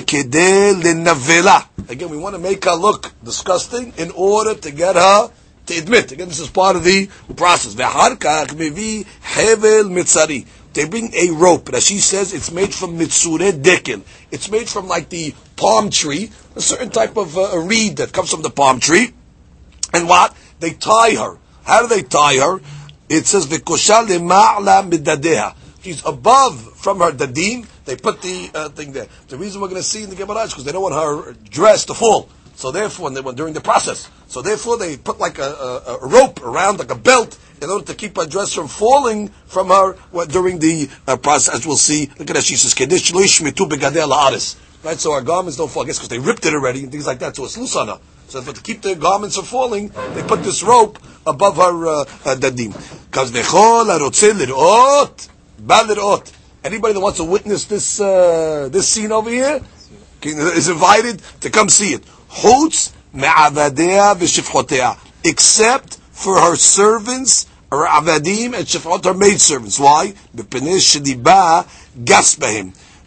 Again, we want to make her look disgusting in order to get her to admit. Again, this is part of the process. Hevel mitzari. They bring a rope. That she says it's made from mitzure dekel. It's made from like the palm tree, a certain type of uh, reed that comes from the palm tree. And what? They tie her. How do they tie her? It says. She's above from her dadim. They put the uh, thing there. The reason we're going to see in the Gemara is because they don't want her dress to fall. So therefore, they were during the process, so therefore they put like a, a, a rope around, like a belt, in order to keep her dress from falling from her during the uh, process. As we'll see, look at that. She says. Right, so our garments don't fall. I guess because they ripped it already and things like that. So it's loose on her. So but to keep the garments from falling, they put this rope above her uh, uh, dadim. Because Anybody that wants to witness this uh, this scene over here is invited to come see it. Chutz me'avadea v'shifchotea. Except for her servants, her avadim and shifchot, her maidservants. Why?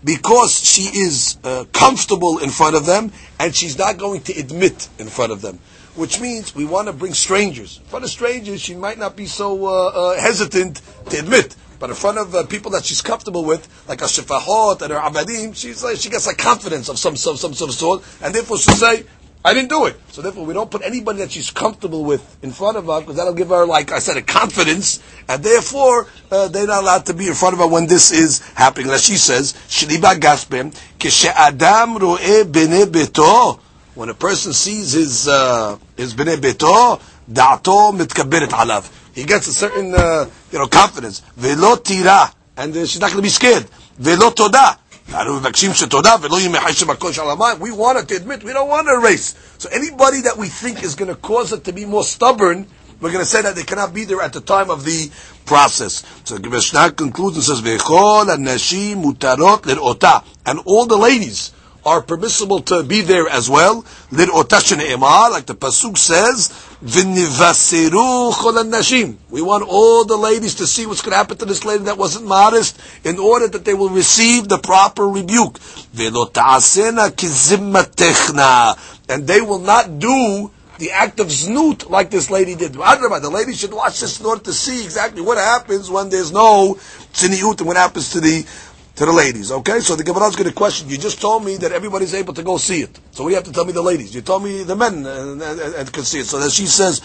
Because she is uh, comfortable in front of them and she's not going to admit in front of them. Which means we want to bring strangers. In front of strangers, she might not be so uh, uh, hesitant to admit. But in front of uh, people that she's comfortable with, like a shifahot and her abadim, she's like, she gets like confidence of some, some, some, some sort, and therefore she'll say, I didn't do it. So therefore, we don't put anybody that she's comfortable with in front of her because that'll give her, like I said, a confidence, and therefore uh, they're not allowed to be in front of her when this is happening. As she says, "Shliba gaspem adam roe bene beto." When a person sees his uh, his bene beto, da'ato mitkaberet alav. He gets a certain uh, you know confidence. Velo tira, and uh, she's not going to be scared. Velo toda we want to admit, we don't want to erase. So anybody that we think is going to cause it to be more stubborn, we're going to say that they cannot be there at the time of the process. So the concludes and says, And all the ladies are permissible to be there as well. Like the Pasuk says, We want all the ladies to see what's going to happen to this lady that wasn't modest in order that they will receive the proper rebuke. And they will not do the act of znut like this lady did. The lady should watch this in order to see exactly what happens when there's no tziniut and what happens to the to the ladies. Okay, so the Gemara is going to question. You just told me that everybody's able to go see it. So what do you have to tell me the ladies? You told me the men and, and, and can see it. So that she says,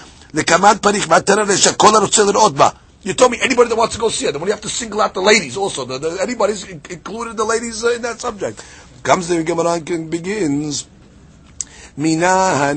You told me anybody that wants to go see it. Then do you have to single out the ladies also? The, the, anybody's included the ladies uh, in that subject. Comes the Gemara and begins. How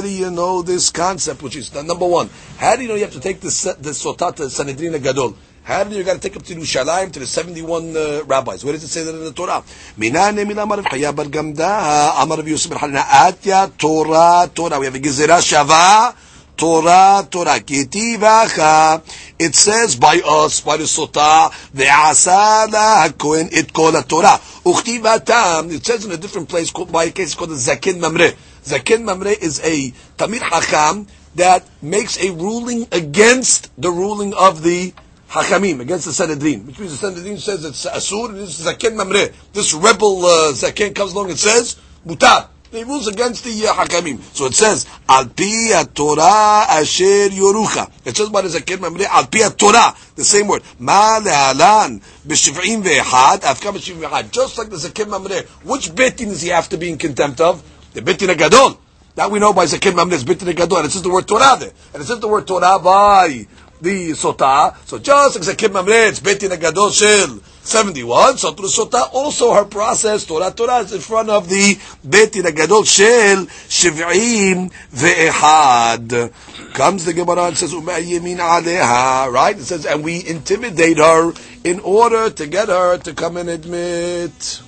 do you know this concept? Which is number one. How do you know you have to take the the sotat Sanhedrin Gadol? How do you got to take up to Yerushalayim to the 71 uh, rabbis? Where does it say that in the Torah? Minane mila amar Chaya bar Gamda, amar Yosef bar Hanina, atya Torah, Torah. We have a Gezerah Shava, Torah, Torah. Kitivacha. It says by us, by the Sotah, ve'asala hakohen it kol Torah. Uchtivatam. It says in a different place, by a case called the Zaken Mamre. Zaken Mamre is a Tamir Hakam that makes a ruling against the ruling of the Hakamim against the Sanhedrin, which means the Sanhedrin says it's Asur, this is Zaken Mamre. This rebel uh, Zaken comes along and says, Mutar. He rules against the uh, Hakamim. So it says, Al pi Torah asher yorucha. It says the Zaken Mamre, Al pi Torah, the same word. Ma le'alan b'shiv'im ve'ehad, afka b'shiv'im ve'ehad. Just like the Zaken Mamre, which Beit Din does he have to be in contempt of? The Beit Din gadol. That we know by Zaken Mamre is Beit Din gadol, it says the word Torah there. And it says the word Torah by the sota. So just like Zaken Mamre, it's Beit Din HaGadol Shel 71. So through sota, also her process, Torah Torah, is in front of the Beit Din HaGadol Shel Shiv'im Ve'ehad. Comes the Gemara and says, U'ma'yemin aleha, right? It says, and we intimidate her in order to get her to come and admit.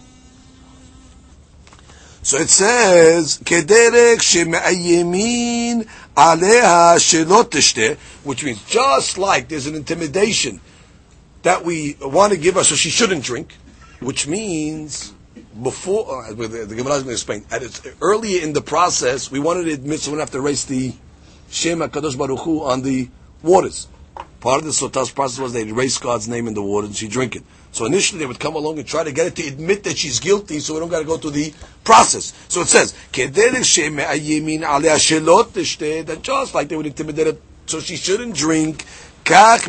So it says, Kederek she'ma'yemin aleha which means just like there's an intimidation that we want to give her so she shouldn't drink, which means before, uh, the, Gemara is going to explain, at its, earlier in the process, we wanted to admit someone have to erase the Shem HaKadosh Baruch Hu on the waters. Part of the Sotas process was they'd erase God's name in the water and she'd drink it. So initially they would come along and try to get it to admit that she's guilty so we don't got to go through the process. So it says, that just like they would intimidate her so she shouldn't drink, at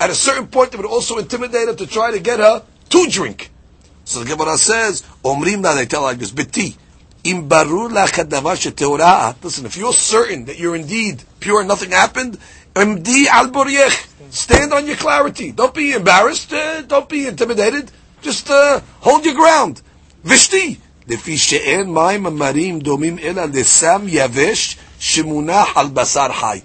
a certain point they would also intimidate her to try to get her to drink. So the Gemara says, Omrim they tell like this, Biti, Listen, if you're certain that you're indeed pure and nothing happened, MD al Stand on your clarity. Don't be embarrassed. Uh, don't be intimidated. Just uh, hold your ground. Vishti. לפי שאין מים המרים דומים אלא לסם יבש שמונח על בשר חי.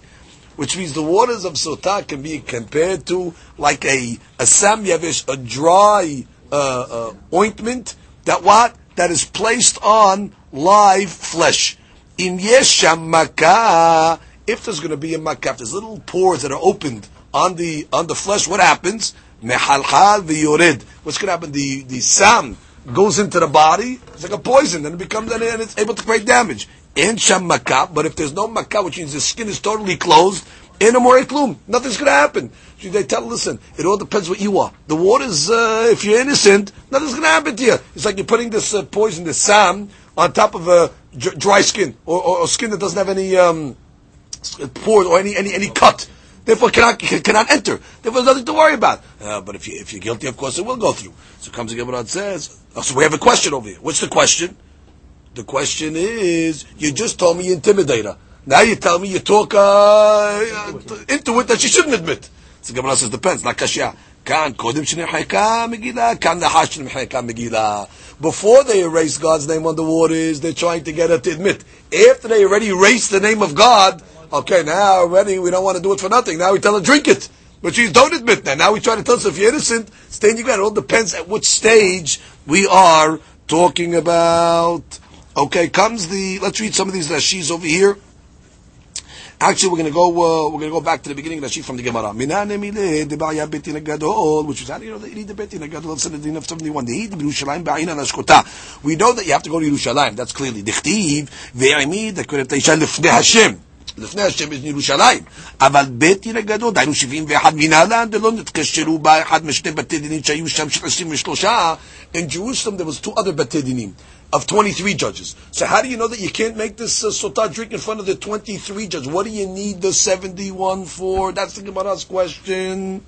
Which means the waters of Sotah can be compared to like a, a sam yavish, a dry uh, uh, ointment that what? That is placed on live flesh. In yesham makah, if there's going to be a makah, if there's little pores that are opened on the on the flesh, what happens? Mehalhal v'yored. What's going to happen? The the sam goes into the body. It's like a poison, and it becomes and it's able to create damage. In sham makah, but if there's no makah, which means the skin is totally closed, in a more klum, nothing's going to happen. So they tell, listen, it all depends what you are. The water's, uh, if you're innocent, nothing's going to happen to you. It's like you're putting this uh, poison, this sam, on top of a dry skin or, or, or, skin that doesn't have any um, pores or any any any cut. Therefore, cannot cannot enter. Therefore, there's nothing to worry about. Uh, but if you if you're guilty, of course, it will go through. So comes the Gemara and says. Oh, so we have a question over here. What's the question? The question is, you just told me you intimidator. Now you tell me you talk uh, into it that she shouldn't admit. So Gemara says depends. Kan nahash shnimcheka megillah. Before they erase God's name on the waters, they're trying to get her to admit. After they already erased the name of God, okay, now already we don't want to do it for nothing. Now we tell her drink it. But she's don't admit that. Now we try to tell us if you're innocent, stay in your ground. It all depends at which stage we are talking about. Okay, comes the, let's read some of these Rashis over here. Actually, we're going to go. Uh, we're going to go back to the beginning sheet from the Gemara. Minane mile debaya gadol, which you know need the Beit Din gadol of seventy one? Yerushalayim ba'ina nashkota. We know that you have to go to Yerushalayim. That's clearly dichtiv ve'imi that could have lifnei Hashem. לפני השם יש ירושלים, אבל בית דין הגדול, דהיינו 71 מנהלן, ולא נתקשרו בה אחד משני בתי דינים שהיו שם של 23, in Jerusalem there was two other בתי דינים of 23 judges. So how do you know that you can't make this uh, sotah drink in front of the 23 judges? What do you need the 71 for? That's the Gemara's question.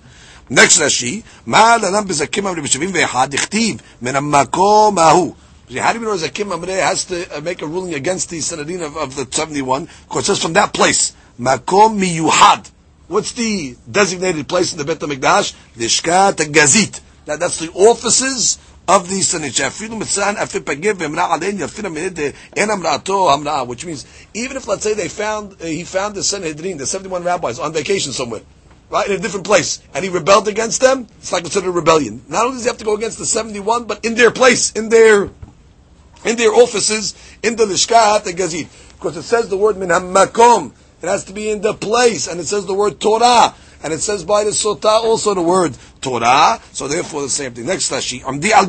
Next Rashi, מה לנם בזקים אמרי ב-71, הכתיב, מן המקום ההוא. How do we know that Kim Amre has to uh, make a ruling against the Sanhedrin of, of the 71, because it says from that place, Makom Miyuhad. What's the designated place in the Bet HaMikdash? Lishkat Gazit. Now that's the offices of the Sanhedrin. Which means, even if let's say they found, uh, he found the Sanhedrin, the 71 rabbis, on vacation somewhere, right, in a different place, and he rebelled against them, it's not considered rebellion. Not only does he have to go against the 71, but in their place, in their in their offices, in the Lishkat, the Gazit. Because it says the word min makom. It has to be in the place, and it says the word Torah and it says by the sotah also the word Torah, so therefore the same thing. Next Rashi, Amdi al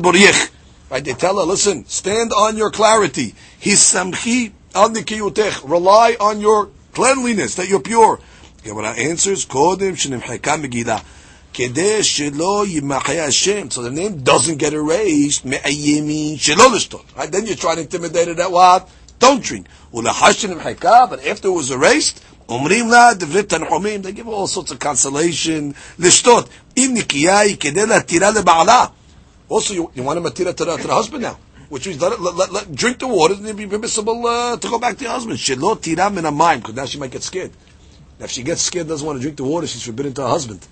Right, they tell her, listen, stand on your clarity. Hisamchi al nikiyutech. Rely on your cleanliness, that you're pure. Gemara answers, Kodim shenimcheka megillah So the name doesn't get erased. Right? Then you're trying to intimidate it at what? Don't drink. But after it was erased, אומרים לה דברי תנחומים, they give all sorts of consolation, לשתות. אם נקייה היא כדי להתירה לבעלה. Also, you, you want to matira to the, to the husband now. Which means let, let, let, let drink the water and it be permissible uh, to go back to your husband. Shelo tira min mind because now she might get scared. Now, if she gets scared, doesn't want to drink the water, she's forbidden to her husband.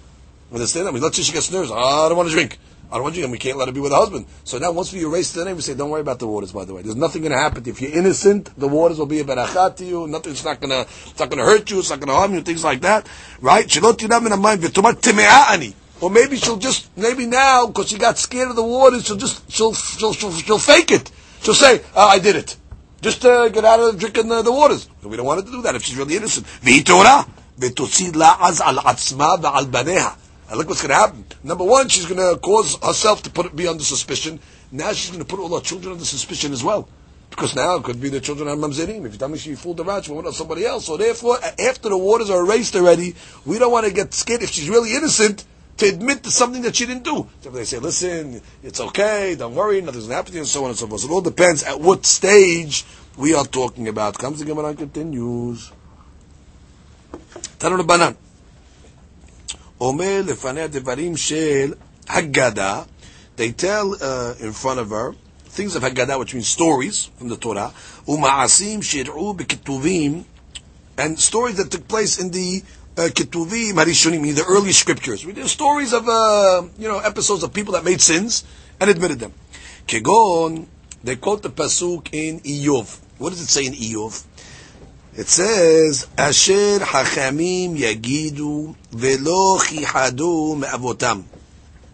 Understand that? Let's say she gets nervous. I don't want to drink. I don't want you, and we can't let her be with her husband. So now, once we erase the name, we say, don't worry about the waters. By the way, there's nothing going to happen. If you're innocent, the waters will be a berachat to you. Nothing. It's not going to. It's not going to hurt you. It's not going to harm you. Things like that, right? Or maybe she'll just maybe now because she got scared of the waters, she'll just she'll she'll she'll, she'll fake it. She'll say, oh, "I did it." Just to get out of drinking the, the waters. We don't want her to do that if she's really innocent. And look what's going to happen. Number one, she's going to cause herself to put be under suspicion. Now she's going to put all her children under suspicion as well. Because now it could be the children of Mamzerim. If you tell me she fooled around, she went with somebody else. So therefore, after the waters are erased already, we don't want to get scared if she's really innocent to admit to something that she didn't do. So they say, listen, it's okay, don't worry, nothing's going to happen to you, and so on and so forth. So it all depends at what stage we are talking about. Comes the Gemara continues. Tanu Rabanan. Omer lefaneh devarim shel Haggadah. They tell uh, in front of her things of Haggadah, which means stories from the Torah. Uma'asim shir'u b'kituvim. And stories that took place in the uh, Ketuvim, Harishonim, the early scriptures. We did stories of, uh, you know, episodes of people that made sins and admitted them. Kegon, they quote the Pasuk in Iyov. What does it say in Iyov? It says, "Asher hachamim yagidu velo chichadu me'avotam."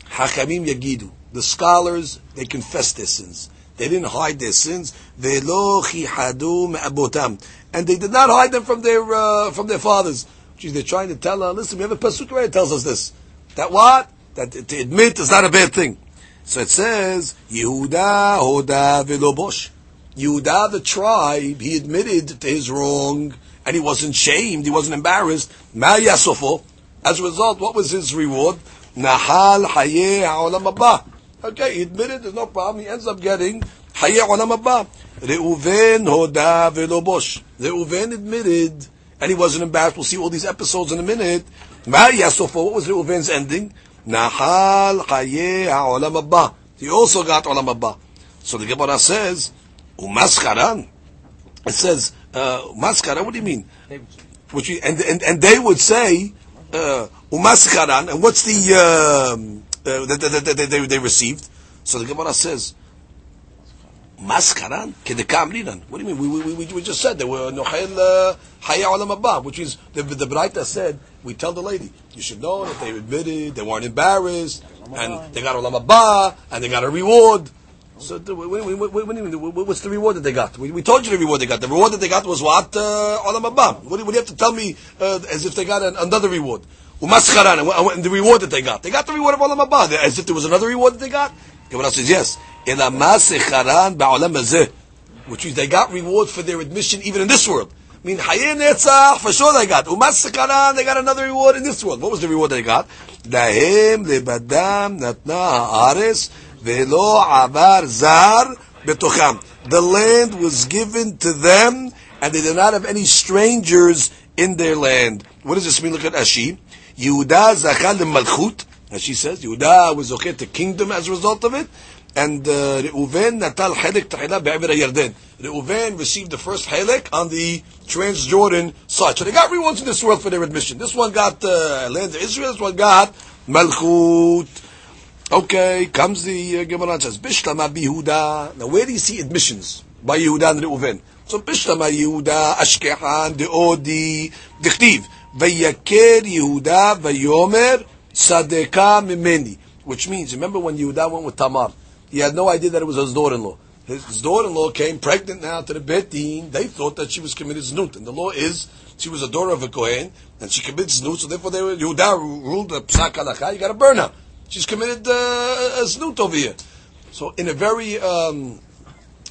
Hachamim yagidu. The scholars they confess their sins. They didn't hide their sins. Velo chichadu me'avotam, and they did not hide them from their uh, from their fathers. Is they're trying to tell. us, listen, we have a pasuk it tells us this. That what? That to admit is not a bad thing. So it says, Yehuda hoda velobosh. Yehuda, the tribe, he admitted to his wrong, and he wasn't shamed, he wasn't embarrassed. Ma yasofo. As a result, what was his reward? Nahal haye ha'olam haba. Okay, he admitted, there's no problem. He ends up getting haye ha'olam haba. Reuven hoda velobosh. Reuven admitted, and he wasn't embarrassed. We'll see all these episodes in a minute. Ma yasofo. What was Reuven's ending? Nahal haye ha'olam haba. He also got olam haba. So the Gemara says, umaskaran. It says, uh, umaskara, what do you mean? Which we, and, and, and they would say, uh, umaskaran, and what's the, um, uh, that, that, that, they, they received? So the Gemara says, Maskaran? Kedekamrinan. What do you mean? We, we, we, we just said there were Nochel Haya Olam Haba, which is, the, the Braita said, we tell the lady, you should know that they admitted, they weren't embarrassed, and they got Olam Haba, and they got a reward. So? What's the reward that they got? We, we told you the reward they got. The reward that they got was what? Uh, Olam Haba. What, do- you have to tell me uh, as if they got an, another reward? Umaskaran, and, the reward that they got. They got the reward of Olam Haba, as if there was another reward that they got. Gemara says, yes. Which means they got reward for their admission even in this world. I mean, Hayeh Netzach, for sure they got. Umas Sekaran, they got another reward in this world. What was the reward they got? Lahem lebadam natna haaretz The land was given to them, and they did not have any strangers in their land. What does this mean? Look at Rashi. Yehuda zachal malchut. As she says, Yehuda was okay to kingdom as a result of it. And uh, Reuven natal helek tahila be'avir. Reuven received the first helek on the Transjordan side. So they got rewards in this world for their admission. This one got uh, land of Israel. This one got Malchut. Okay, comes the uh, Gemara and says, Bishlama Yehuda. Now where do you see admissions? By Yehuda and Reuven. So Bishlama Yehuda, Ashkehan, Deodi, Dichtiv. Vayaker Yehuda, Vayomer, Sadeka Mimeni. Which means, remember when Yehuda went with Tamar? He had no idea that it was his daughter-in-law. His, daughter-in-law came pregnant now to the Bet Din. They thought that she was committed znut. And the law is, she was a daughter of a Kohen, and she committed znut, so therefore they were, Yehuda ruled the Psak you gotta burn her. She's committed uh, a snoot over here. So in a very um,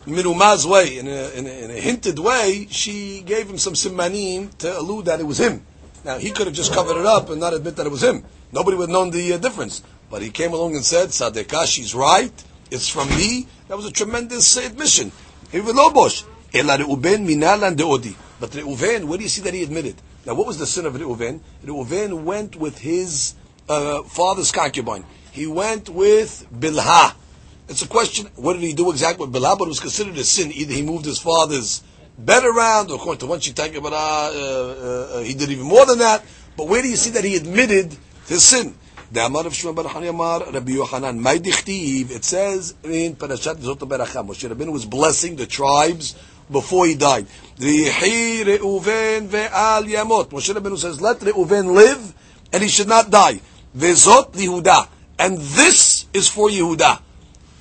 minumaz way, in a, in, a, in a hinted way, she gave him some simanim to allude that it was him. Now he could have just covered it up and not admit that it was him. Nobody would have known the uh, difference. But he came along and said, Sadeka, she's right. It's from me. That was a tremendous uh, admission. But Reuven, where do you see that he admitted? Now, what was the sin of Reuven? Reuven went with his uh, father's concubine. He went with Bilha. It's a question, what did he do exactly with Bilhah? But it was considered a sin. Either he moved his father's bed around, or according to one Shittak uh, uh, uh, he did even more than that. But where do you see that he admitted his sin? May Dichtiv, it says in Parashat Zot Berachah, Moshe Rabbeinu was blessing the tribes before he died. Moshe Rabbeinu says, let Reuven live, and he should not die. Vezot Yehuda. And this is for Yehuda.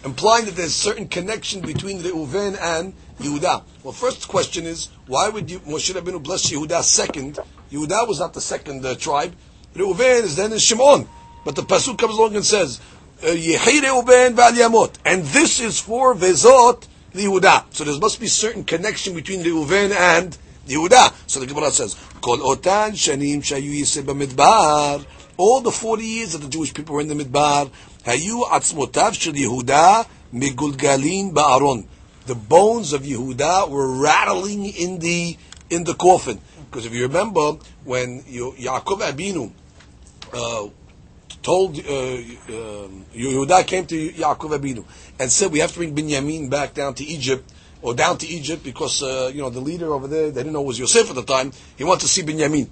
Implying that there's certain connection between Reuven and Yehuda. Well, first question is, why would you, Moshe Rabbeinu bless Yehuda second? Yehuda was not the second uh, tribe. Reuven is then in Shimon. But the Pasuk comes along and says, uh, Yehi Reuven. And this is for Vezot Yehuda. So there must be certain connection between Reuven and Yehuda. So the Gemara says, Kol otan shanim shayu yiseh b'midbar. All the 40 years that the Jewish people were in the Midbar, hayu atzmotav shel Yehuda migulgalin ba'aron. The bones of Yehuda were rattling in the in the coffin. Because if you remember, when Yaakov Abinu uh, told uh, um, Yehuda came to Yaakov Abinu and said, "We have to bring Binyamin back down to Egypt." Or down to Egypt because uh, you know the leader over there they didn't know was Yosef at the time. He wanted to see Binyamin.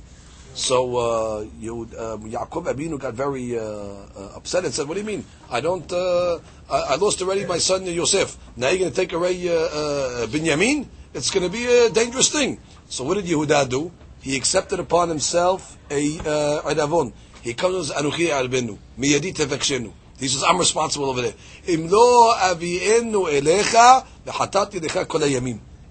So uh, you, um, Yaakov Abinu got very uh, uh, upset and said, "What do you mean? I don't. Uh, I, I lost already my son Yosef. Now you're going to take away uh, Binyamin? It's going to be a dangerous thing." So what did Yehuda do? He accepted upon himself a uh, adavon. He comes anuchi albenu. He says, "I'm responsible over there."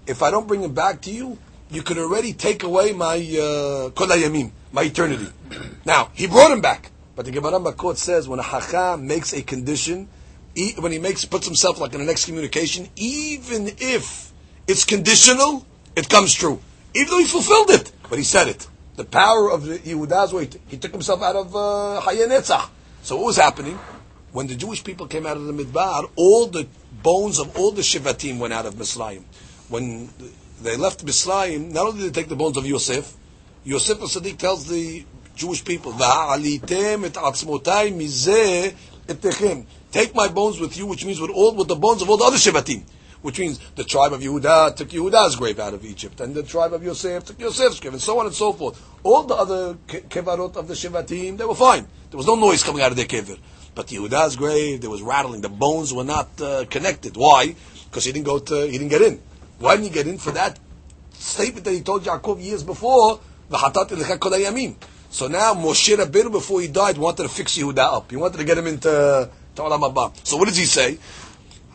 If I don't bring him back to you, you could already take away my uh, kol hayamim, my eternity. [clears throat] now he brought him back, but the Gemara Makot says when a hacham makes a condition, when he makes puts himself like in an excommunication, even if it's conditional, it comes true. Even though he fulfilled it, but he said it. The power of the Yehuda's way, he took himself out of uh, So what was happening? When the Jewish people came out of the Midbar, all the bones of all the Shivatim went out of Misraim. When they left Misraim, not only did they take the bones of Yosef, Yosef Sadiq tells the Jewish people, "Va'alitem et atzmotai mizeh etechem." Take my bones with you, which means with all with the bones of all the other Shivatim. Which means the tribe of Yehuda took Yehuda's grave out of Egypt, and the tribe of Yosef took Yosef's grave, and so on and so forth. All the other kevarot of the Shivatim, they were fine. There was no noise coming out of their kever. But Yehuda's grave, there was rattling. The bones were not uh, connected. Why? Because he didn't go to, he didn't get in. Why didn't he get in? For that statement that he told Yaakov years before. So now Moshe Rabbeinu, before he died, wanted to fix Yehuda up. He wanted to get him into to Olam Haba. So what does he say?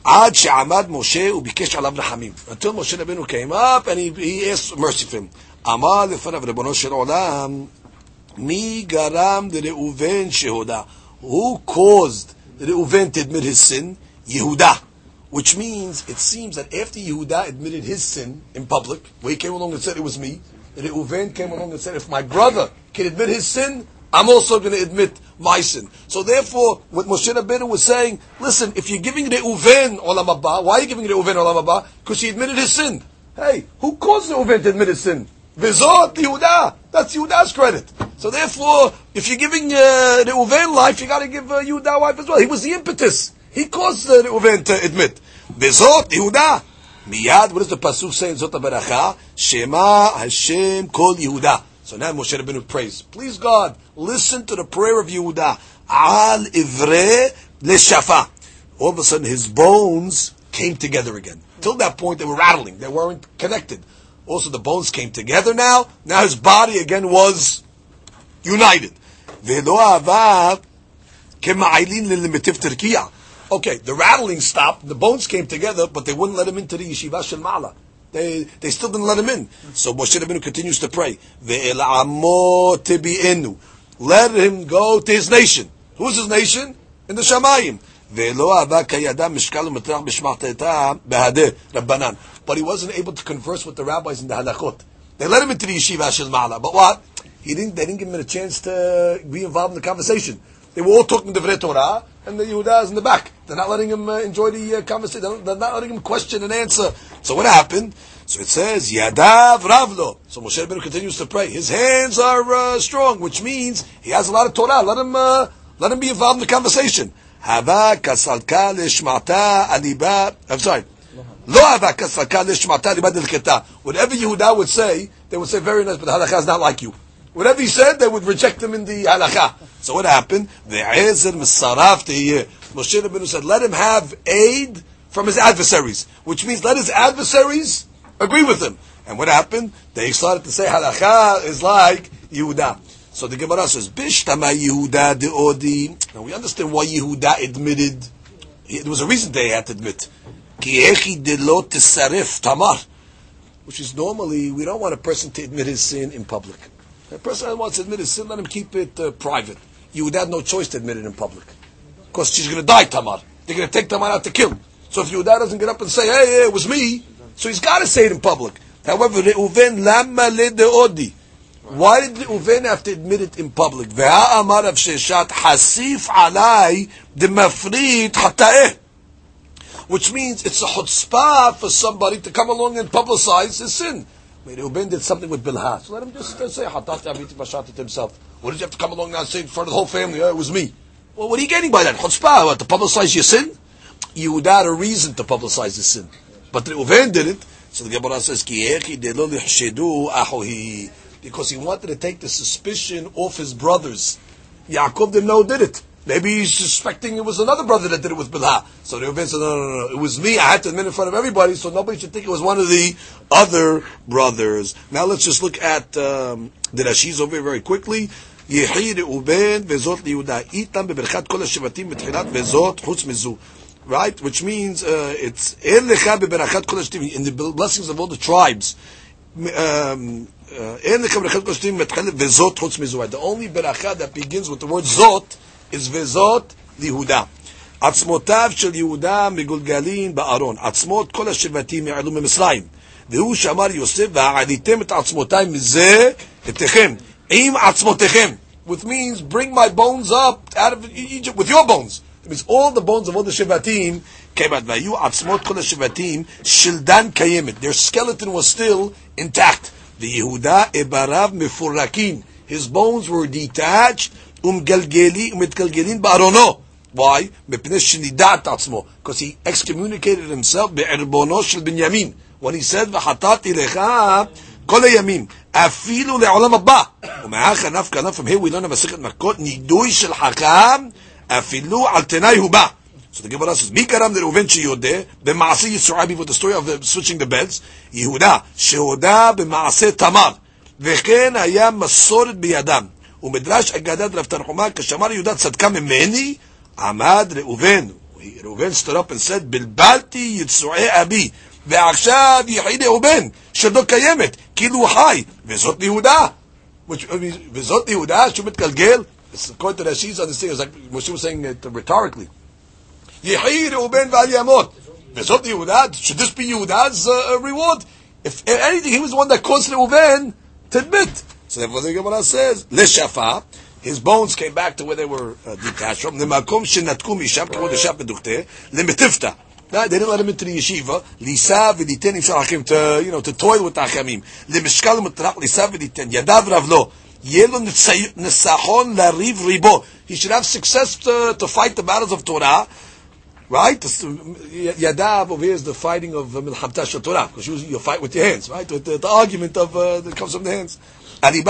Moshe ubikesh alav rachamim. Until Moshe Rabbeinu came up and he, he asked mercy for him. Rebbeinu shel olam, mi garam de Reuven. Who caused Reuven to admit his sin? Yehuda. Which means, it seems that after Yehuda admitted his sin in public, where he came along and said it was me, Reuven came along and said, if my brother can admit his sin, I'm also going to admit my sin. So therefore, what Moshe Rabbeinu was saying, listen, if you're giving Reuven Olam Haba, why are you giving Reuven Olam Haba? Because he admitted his sin. Hey, who caused the Reuven to admit his sin? Vizot Yehuda. That's Yehuda's credit. So therefore, if you're giving uh, Reuven life, you got to give uh, Yehuda life as well. He was the impetus. He caused uh, Reuven to admit. Vizot Yehuda. Miyad, what does the pasuk say in Zot? Shema Hashem Kol Yehuda. So now Moshe Rabbeinu prays. Please God, listen to the prayer of Yehuda. Al Ivre Leshafa. All of a sudden his bones came together again. Till that point they were rattling. They weren't connected. Also the bones came together now. Now his body again was united. Velo Ava Kema'ilin Lilimitiv Turkiya. Okay, the rattling stopped, the bones came together, but they wouldn't let him into the yeshiva shel Ma'ala. They, they still didn't let him in. So Moshe Rabbeinu continues to pray. Let him go to his nation. Who's his nation? In the Shamayim. But he wasn't able to converse with the rabbis in the halachot. They let him into the yeshiva shel Ma'ala. But what? He didn't, they didn't give him a chance to be involved in the conversation. They were all talking the Torah, and the Yehuda is in the back. They're not letting him uh, enjoy the uh, conversation. They're not letting him question and answer. So what happened? So it says, Yadav Ravlo. So Moshe Rabbeinu continues to pray. His hands are uh, strong, which means he has a lot of Torah. Let him, uh, let him be involved in the conversation. Hava kasalka lishmata aliba. I'm sorry. Whatever Yehuda would say, they would say, very nice, but the halakha is not like you. Whatever he said, they would reject him in the halakha. So what happened? The Ezer Misaraf uh, Moshe Rabbeinu said, let him have aid from his adversaries, which means let his adversaries agree with him. And what happened? They started to say halakha is like Yehuda. So the Gemara says, Bishtama Yehuda de Odi. Now we understand why Yehuda admitted. There was a reason they had to admit. Ki echi de tamar. Which is normally, we don't want a person to admit his sin in public. A person that wants to admit his sin, let him keep it uh, private. You would have no choice to admit it in public. Because she's going to die, Tamar. They're going to take Tamar out to kill. So if Yehuda doesn't get up and say, hey, hey, it was me, so he's got to say it in public. However, Reuven lama odi. Why did Reuven have to admit it in public? Ve'ha amar av sheshat hasif alai de mafrit hata'eh. Which means it's a chutzpah for somebody to come along and publicize his sin. Reuben did something with Bilha. So let him just uh, say, Hatati Aviti Bashat to himself. What did you have to come along now and say in front of the whole family, oh, it was me? Well, what are you getting by that? Chutzpah, what, to publicize your sin? You had a reason to publicize the sin. But Reuven did it. So the Gemara says, because he wanted to take the suspicion off his brothers. Yaakov didn't know did it. Maybe he's suspecting it was another brother that did it with Bilha. So the Reuven said, no, no, no, no, it was me. I had to admit in front of everybody, so nobody should think it was one of the other brothers. Now let's just look at um, the Rashi's over here very quickly. יחי ראובן וזאת ליהודה. איתם בברכת כל השבטים בתחילת וזאת חוץ מזו. Right? Which means uh, it's אין לך בברכת כל השבטים, in the blessings of all the tribes. Um, uh, אין לך בברכת כל השבטים בתחילת וזאת חוץ מזו. The only ברכה that begins with the word זאת is וזאת ליהודה. עצמותיו של יהודה מגולגלים בארון. עצמות כל השבטים יעלו ממצרים. והוא שאמר יוסף, והעליתם את עצמותיי מזה אתכם. עם עצמותיכם. Which means, bring my bones up out of Egypt with your bones. It means all the bones of all the Shevatim came out. והיו עצמות כל השבטים של דן קיימת. Their skeleton was still intact. ויהודה איבריו מפורקים. His bones were detached ומתגלגלים בארונו. Why? מפני שנידע את עצמו. Because he excommunicated himself בערבונו של בנימין. When he said, וחטאתי לך כל הימים, אפילו לעולם הבא. ומאחר נפקא נפקא, from here we learn a מסכת מכות, נידוי של חכם, אפילו על תנאי הוא בא. So the Gemara says, מי גרם לראובן שיודה במעשה יצועי before the story of switching the beds? יהודה, שהודה במעשה תמר. וכן היה מסורת בידם. ומדרש אגדת רב תנחומה, כשאמר יהודה צדקה ממני, עמד ראובן. ראובן stood up and said, בלבלתי יצועי אבי. ועכשיו יחי ראובן, שלא קיימת, כאילו הוא חי, וזאת יהודה. וזאת יהודה שהוא מתגלגל, according to the she's on the thing, it's was saying it rhetorically. יחי ראובן ואל ימות. וזאת יהודה, should this be Yehuda's uh, reward? If, anything, he was the one that caused Reuven to admit So therefore the Gemara says, לשפה, his bones came back to where they were uh, detached from, למקום שנתקו משם, כמו דשף מדוכתה, למטיפתא. No, they didn't let him into the yeshiva. Lisa v'diten imshal hachim to you know to toil with the hachamim. Lemishkal mutrach lisa v'diten yadav ravlo. Yelo nesachon lariv ribo. He should have success to, to fight the battles of Torah. Right? Yadav over here is the fighting of Milchamta Shel Torah. Because usually you fight with your hands, right? With the, the argument of uh, that comes from the hands. He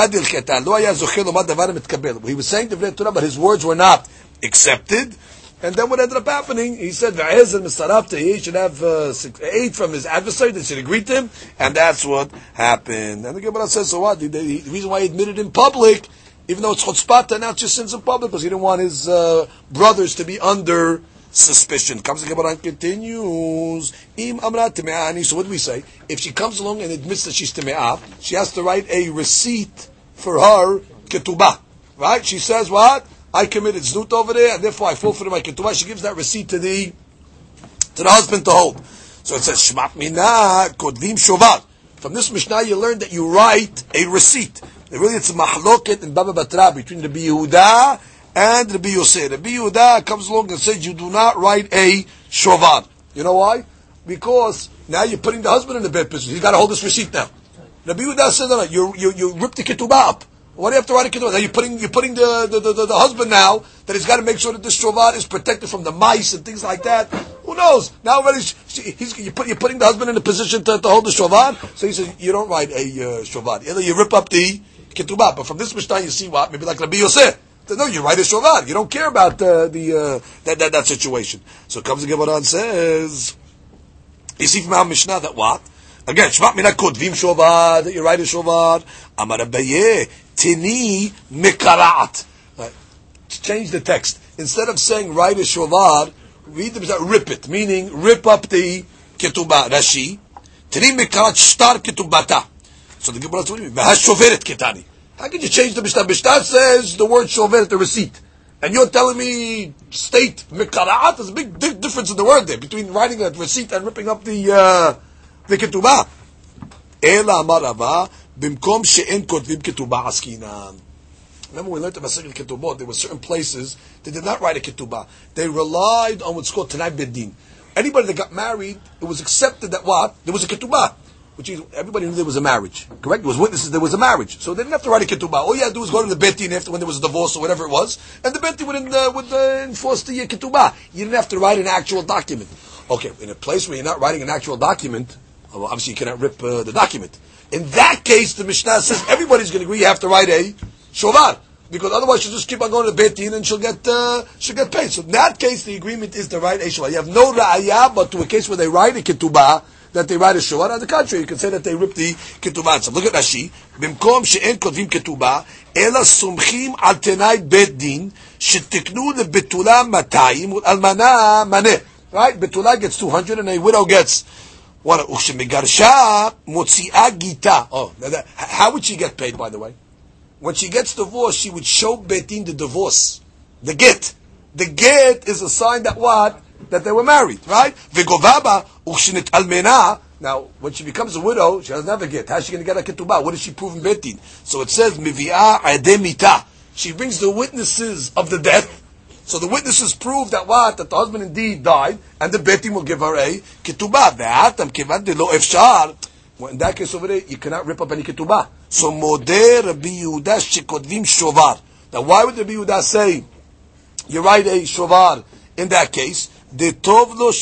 was saying the Torah, but his words were not accepted. And then what ended up happening, he said, V'ezel mistarafta, he should have uh, aid from his adversary that should agree to him, and that's what happened. And the Gemara says, so what? The, the, the reason why he admitted in public, even though it's chutzpah to announce your sins in public, because he didn't want his uh, brothers to be under suspicion. Comes the Gemara continues, Im teme'ani, so what do we say? If she comes along and admits that she's teme'ah, she has to write a receipt for her ketubah. Right? She says what? I committed znut over there, and therefore I forfeited my ketubah. She gives that receipt to the to the husband to hold. So it says shmat mina kodvim shovar. From this Mishnah, you learn that you write a receipt. Really, it's a mahloket in Baba Batra between the Yehuda and the Yosef. The Yehuda comes along and says you do not write a shovar. You know why? Because now you're putting the husband in the bad position. He's got to hold this receipt now. The Yehuda says, no, no, you, you, you rip the ketubah up. Why do you have to write a kedusha? Now you're putting you're putting the the, the, the husband now that he's got to make sure that this shovar is protected from the mice and things like that. Who knows? Now already he's you put, you're putting the husband in a position to, to hold the shovar. So he says you don't write a uh, shovar. Either you rip up the ketubah. But from this mishnah you see what maybe like Rabbi Yosef. No, you write a shovar. You don't care about uh, the uh, that, that that situation. So comes the Gemara and says, you see from our mishnah that what. Again, Shvat mina kodvim shovar, that you write a shovar. Amar Abaye, tini mikara'at. Right. Change the text. Instead of saying write a shovar, read the rip it, meaning rip up the ketubah, Rashi. Tini mikarat shtar ketubata. So the Gemara says, shoferet ketani. How can you change the Mishnah? Mishnah says the word shoferet, the receipt. And you're telling me state mikara'at? There's a big difference in the word there between writing a receipt and ripping up the uh, the ketubah. Ela Rava, bimkom she'en kotvim ketubah askinan. Remember we learned the Masechet Ketubot, there were certain places they did not write a ketubah. They relied on what's called Tanai Bedin. Anybody that got married, it was accepted that what? There was a ketubah. Which is, everybody knew there was a marriage. Correct? There was witnesses, there was a marriage. So they didn't have to write a ketubah. All you had to do was go to the Beit Din after when there was a divorce or whatever it was, and the Beit Din would, uh, would uh, enforce the uh, ketubah. You didn't have to write an actual document. Okay, in a place where you're not writing an actual document, well, obviously you cannot rip uh, the document. In that case, the Mishnah says everybody's going to agree you have to write a shovar. Because otherwise she'll just keep on going to Beit Din and she'll get, uh, she'll get paid. So in that case, the agreement is to write a shovar. You have no ra'ayah, but to a case where they write a ketubah, that they write a short. On the contrary, you can say that they rip the ketubah. Look at Rashi. במקום שאין כותבים כתובה, אלא סומכים על תנאי בית דין, שתקנו matayim 200 ולאלמנה mane Right? בתולה gets 200 and a widow gets... What? וכשמגרשה מוציאה gita. Oh, that, how would she get paid, by the way? When she gets divorced, she would show Beit Din the divorce, the get. The get is a sign that what? That they were married, right? Vigovaba almena. Now, when she becomes a widow, she doesn't have a get. How's she going to get a ketubah? What does she prove in Beit Din? So it says, mivi'ah ademita. She brings the witnesses of the death. So the witnesses prove that what? That the husband indeed died, and the Beit Din will give her a ketubah. Ve'atam kivan de lo efshar. Well, in that case over there, you cannot rip up any ketubah. So modeh Rabbi Yehuda shekodvim shovar. Now why would Rabbi Yehuda say, you write eh, a shovar in that case? Detovlo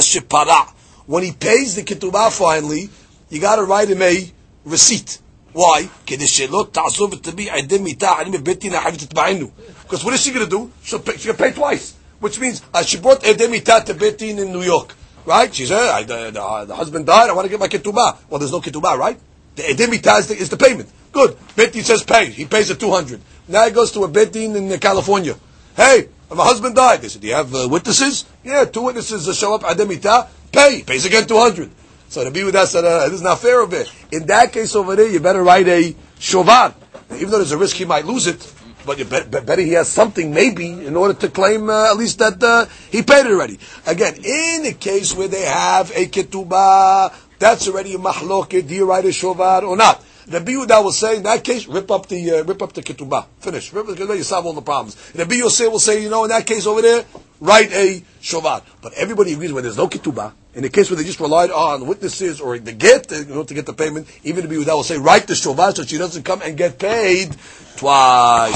shepara. When he pays the ketubah finally, you got to write him a receipt. Why? Because what is she going to do? She'll pay, she'll pay twice. Which means, uh, she brought a to Beit Din in New York. Right? She said, I, the, the, the, husband died, I want to get my ketubah. Well, there's no ketubah, right? The Edemita is the, is the payment. Good. Beit Din says pay. He pays the 200. Now he goes to a Beit Din in California. Hey, my husband died, they said, do you have uh, witnesses? Yeah, two witnesses to show up, ademita, pay, pays again 200. So the Biudah said, uh, this is not fair of it. In that case over there, you better write a shovar. Even though there's a risk he might lose it, but you bet, bet, better he has something maybe in order to claim uh, at least that uh, he paid it already. Again, in a case where they have a ketubah, that's already a do you write a shovar or not? Rabbi Yehuda will say, in that case, rip up the uh, rip up the ketubah. Finish. Rip, because then you solve all the problems. Rabbi Yosef will say, you know, in that case over there, write a shovar. But everybody agrees when there's no ketubah, in the case where they just relied on witnesses or the get in order to get the payment, even Rabbi Yehuda will say, write the shovar so she doesn't come and get paid twice.